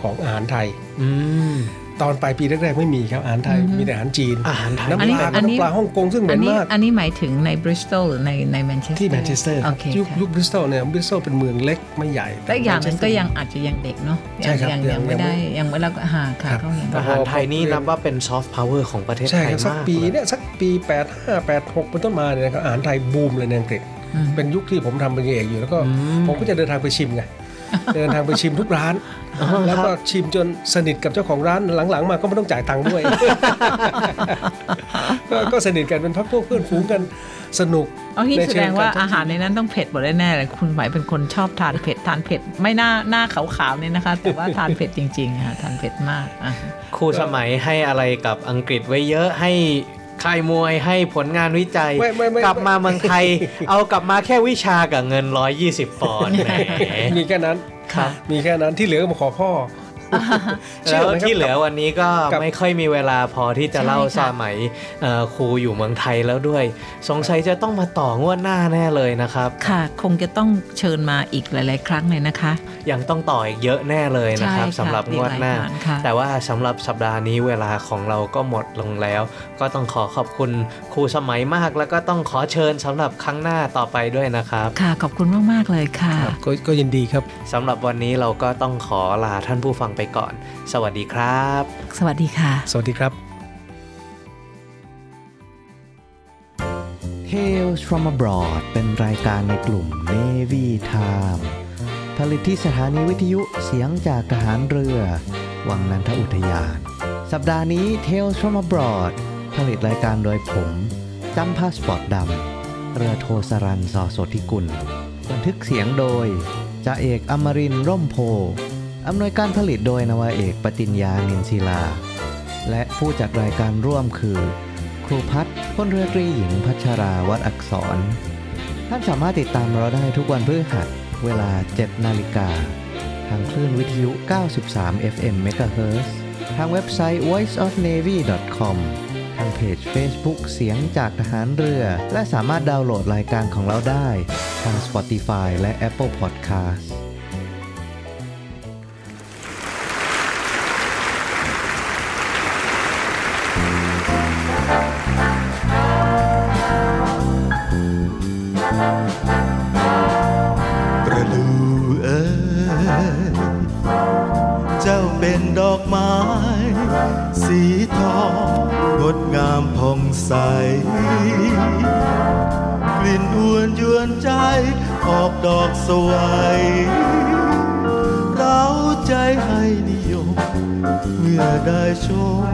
ของอาหารไทย
อืม
ตอนปลายปีแรกๆไม่มีครับอาหารไทย
อือฮึ
มีแต่อาหารจีน
อาหารไทย
น้ำ
อัน
ป
นี้
ลา
อันนี้
น้ำปลาฮ่องกงซึ่งเหม็
อัน
น
นี้
มาก
อันนี้หมายถึงในบริสตอลหรือในในแมนเชสเตอร์
ที่แมนเชสเตอร์
โอเค
ยุค
ค่ะ
ยุคบริสตอลเนี่ยบริสตอลเป็นเมืองเล็กไม่ใหญ่
และอีกอย่างหนึงก็
แมนเชสเตอร์
ยังอาจจะยังเด็กเนาะ
ใช่ครับ
ยัง
ยั
ยังงไม่
ยังไม่
ได้ยังไม่แล้วก็หาค่ะ
ครับ
เขายัง
อาหารไทยนี่นับว่าเป็นซอฟต์พาวเวอร์ของประเทศ
ใช่
ไทย
ครับสัก
มาก
ปี
เลย
เนี่ยสักปี85 86เป็นต้นมาเนี่ยนะครับอาหารไทยบูมเลยในอังกฤษ
อืม
เป็นยุคที่ผมทำเป็นเอกอยู่แล้วก็
อืม
ผมก็จะเดินทางไปชิมไง เดินทางไปชิมทุกร้าน
อ๋อ
แล้ว
ค
ก็
รับ
ชิมจนสนิทกับเจ้าของร้านหลังๆ มาก็ไม่ต้องจ่ายตังค์ด้วย ก็ก็สนิทกันเป็นพักพวกเพื่อนฝูงกันสนุก
เอาที่
ใน
แส
เชิ
ด
ง
งว่า
การท่องเที่ยว
อาหารในนั้นต้องเผ็ดหมดแน่ๆเลยคุณหมายเป็นคนชอบทานเผ็ดทานเผ็ดไม่หน้าหน้าขาวๆเนี่ยนะคะ แต่ว่าทานเผ็ดจริงๆค่ะทานเผ็ดมากอะ
ครูสมัยให้อะไรกับอังกฤษไว้เยอะให้ ค่ายมวยให้ผลงานวิจัย
ไม่ไม่ไม่
กลับมาเมืองไทย เอากลับมาแค่วิชากับเงิน 120 ปอนด์แหม
มีแค่นั้น
ครับ
มีแค่นั้นที่เหลือก็มาขอพ่อ
แล้ว
ไหมครับ
ที่เหลือวันนี้ก็
กับ
ไม่ค่อยมีเวลาพอที่จะ
ใช่
เล่า
ค่ะ
สมัยเอ่อครูอยู่เมืองไทยแล้วด้วย สงสัยจะต้องมาต่องวดหน้าแน่เลยนะครับ
ค่ะ คงจะต้องเชิญมาอีกหลาย ๆ ครั้งเลยนะคะ
ยังต้องต่ออีกเยอะแน่เลยนะครับ
ใช่ค่ะ
สำหรับงวดหน้า
อีกหลายงานค่ะ
แต่ว่าสำหรับสัปดาห์นี้เวลาของเราก็หมดลงแล้ว ก็ต้องขอขอบคุณครูสมัยมาก แล้วก็ต้องขอเชิญสำหรับครั้งหน้าต่อไปด้วยนะครับ
ค่ะขอบคุณมากๆเลยค่ะ
ก็ก็ยินดีครับ
สำหรับวันนี้เราก็ต้องขอลาท่านผู้ฟังไปก่อน สวัสดีครับ
สวัสดีค่ะ
สวัสดีครับ
Tales from abroad เป็นรายการในกลุ่ม Navy Time ผลิตที่สถานีวิทยุเสียงจากทหารเรือ วังนันทอุทยาน สัปดาห์นี้ Tales from abroad ผลิตรายการโดยผมจำพาสปอร์ตดำ เรือโทสรันสอโสธิกุล บันทึกเสียงโดยจ่าเอกอมรินทร์ร่มโพธิ์ อำนวยการผลิตโดยนวาเอกปติญญานินศิลา และผู้จัดรายการร่วมคือ ครูพัฒน์พลเรือตรีหญิงพัชราวัดอักษร ท่านสามารถติดตามเราได้ทุกวันพฤหัสเวลา 7 นาฬิกา ทางคลื่นวิทยุ 93 FM MHz ทางเว็บไซต์ voiceofnavy.com ทางเพจ Facebook เสียงจากทหารเรือ และสามารถดาวน์โหลดรายการของเราได้ ทาง Spotify และ Apple Podcast "
ใส กลิ่นอวนยวนใจ ออกดอกสวยเราใจให้นิยม เมื่อได้ชม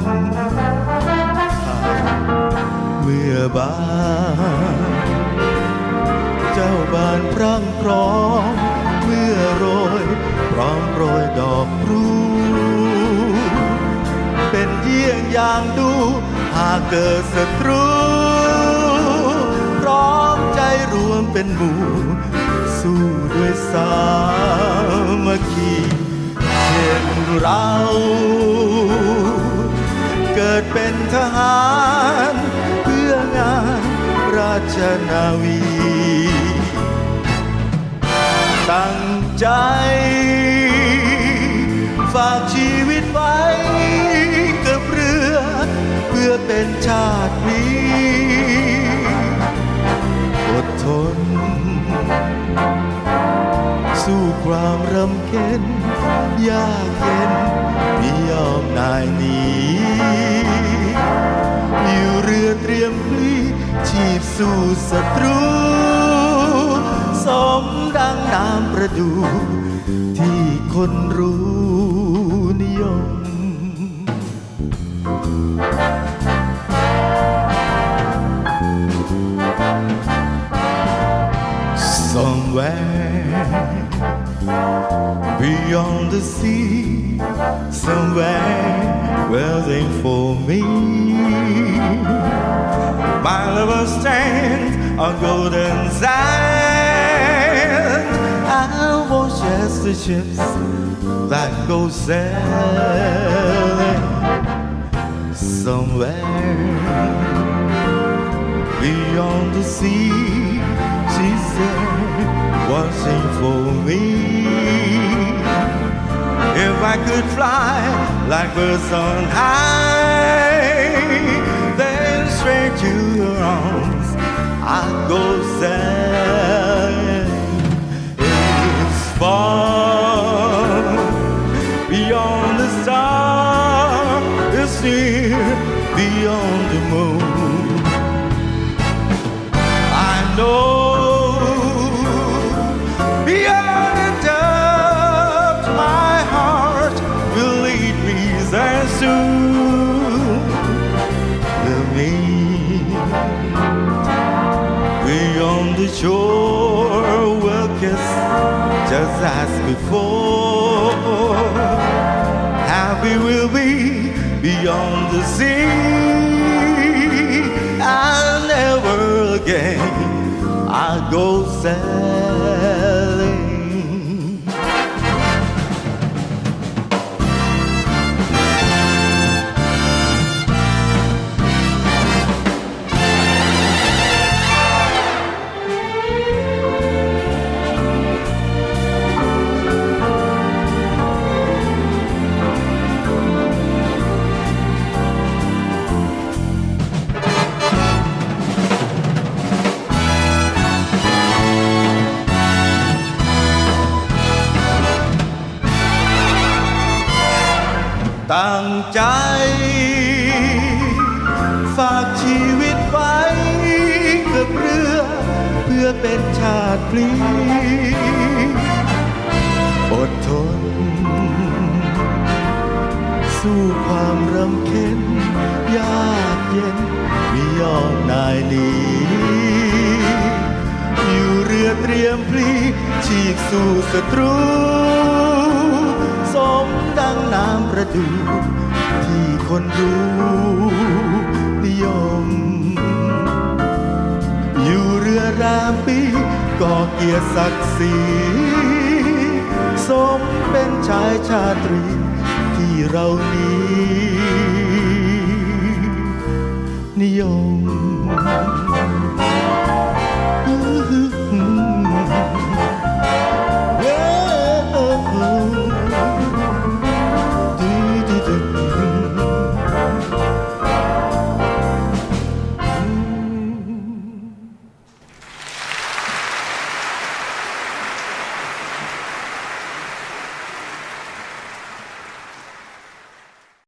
เมื่อบานเจ้าบานพรั่งพร้อม เมื่อโรยพร้อมโรยดอกพลูเป็นเยี่ยงอย่างดู หากเกิดศัตรู พร้อมใจรวมเป็นหมู่ สู้ด้วยสามัคคีเช่นเรา เกิดเป็นทหาร เพื่องานราชนาวี ตั้งใจ พื่อเป็นชาติพลีอดทน สู้ความรำเค็ญยากเย็นไม่ยอมนายหนีอยู่เรือเตรียมพลีชีพสู้ศัตรู สมดังน้ำประดู ที่คนรู้นิยม Somewhere beyond the sea, somewhere waiting for me. My lover stands on golden sand. I watch as the ships that go sailing somewhere beyond the sea. Watching for me. If I could fly like birds on high, then straight to your arms I'd go sailing. It's far beyond the star, beyond the sea. I'll never again I'll go sailing. ลีอดทน สู้ความรำเค็ญยากเย็นไม่ยอมนายหนีอยู่เรือเตรียมพลีฉีกสู่ศัตรู สมดังน้ำประดูที่คนรู้นิยม อยู่เรือรามปี ก่อเกียรติศักดิ์ศรีสมเป็นชายชาตรี ที่เรานี้ นิยม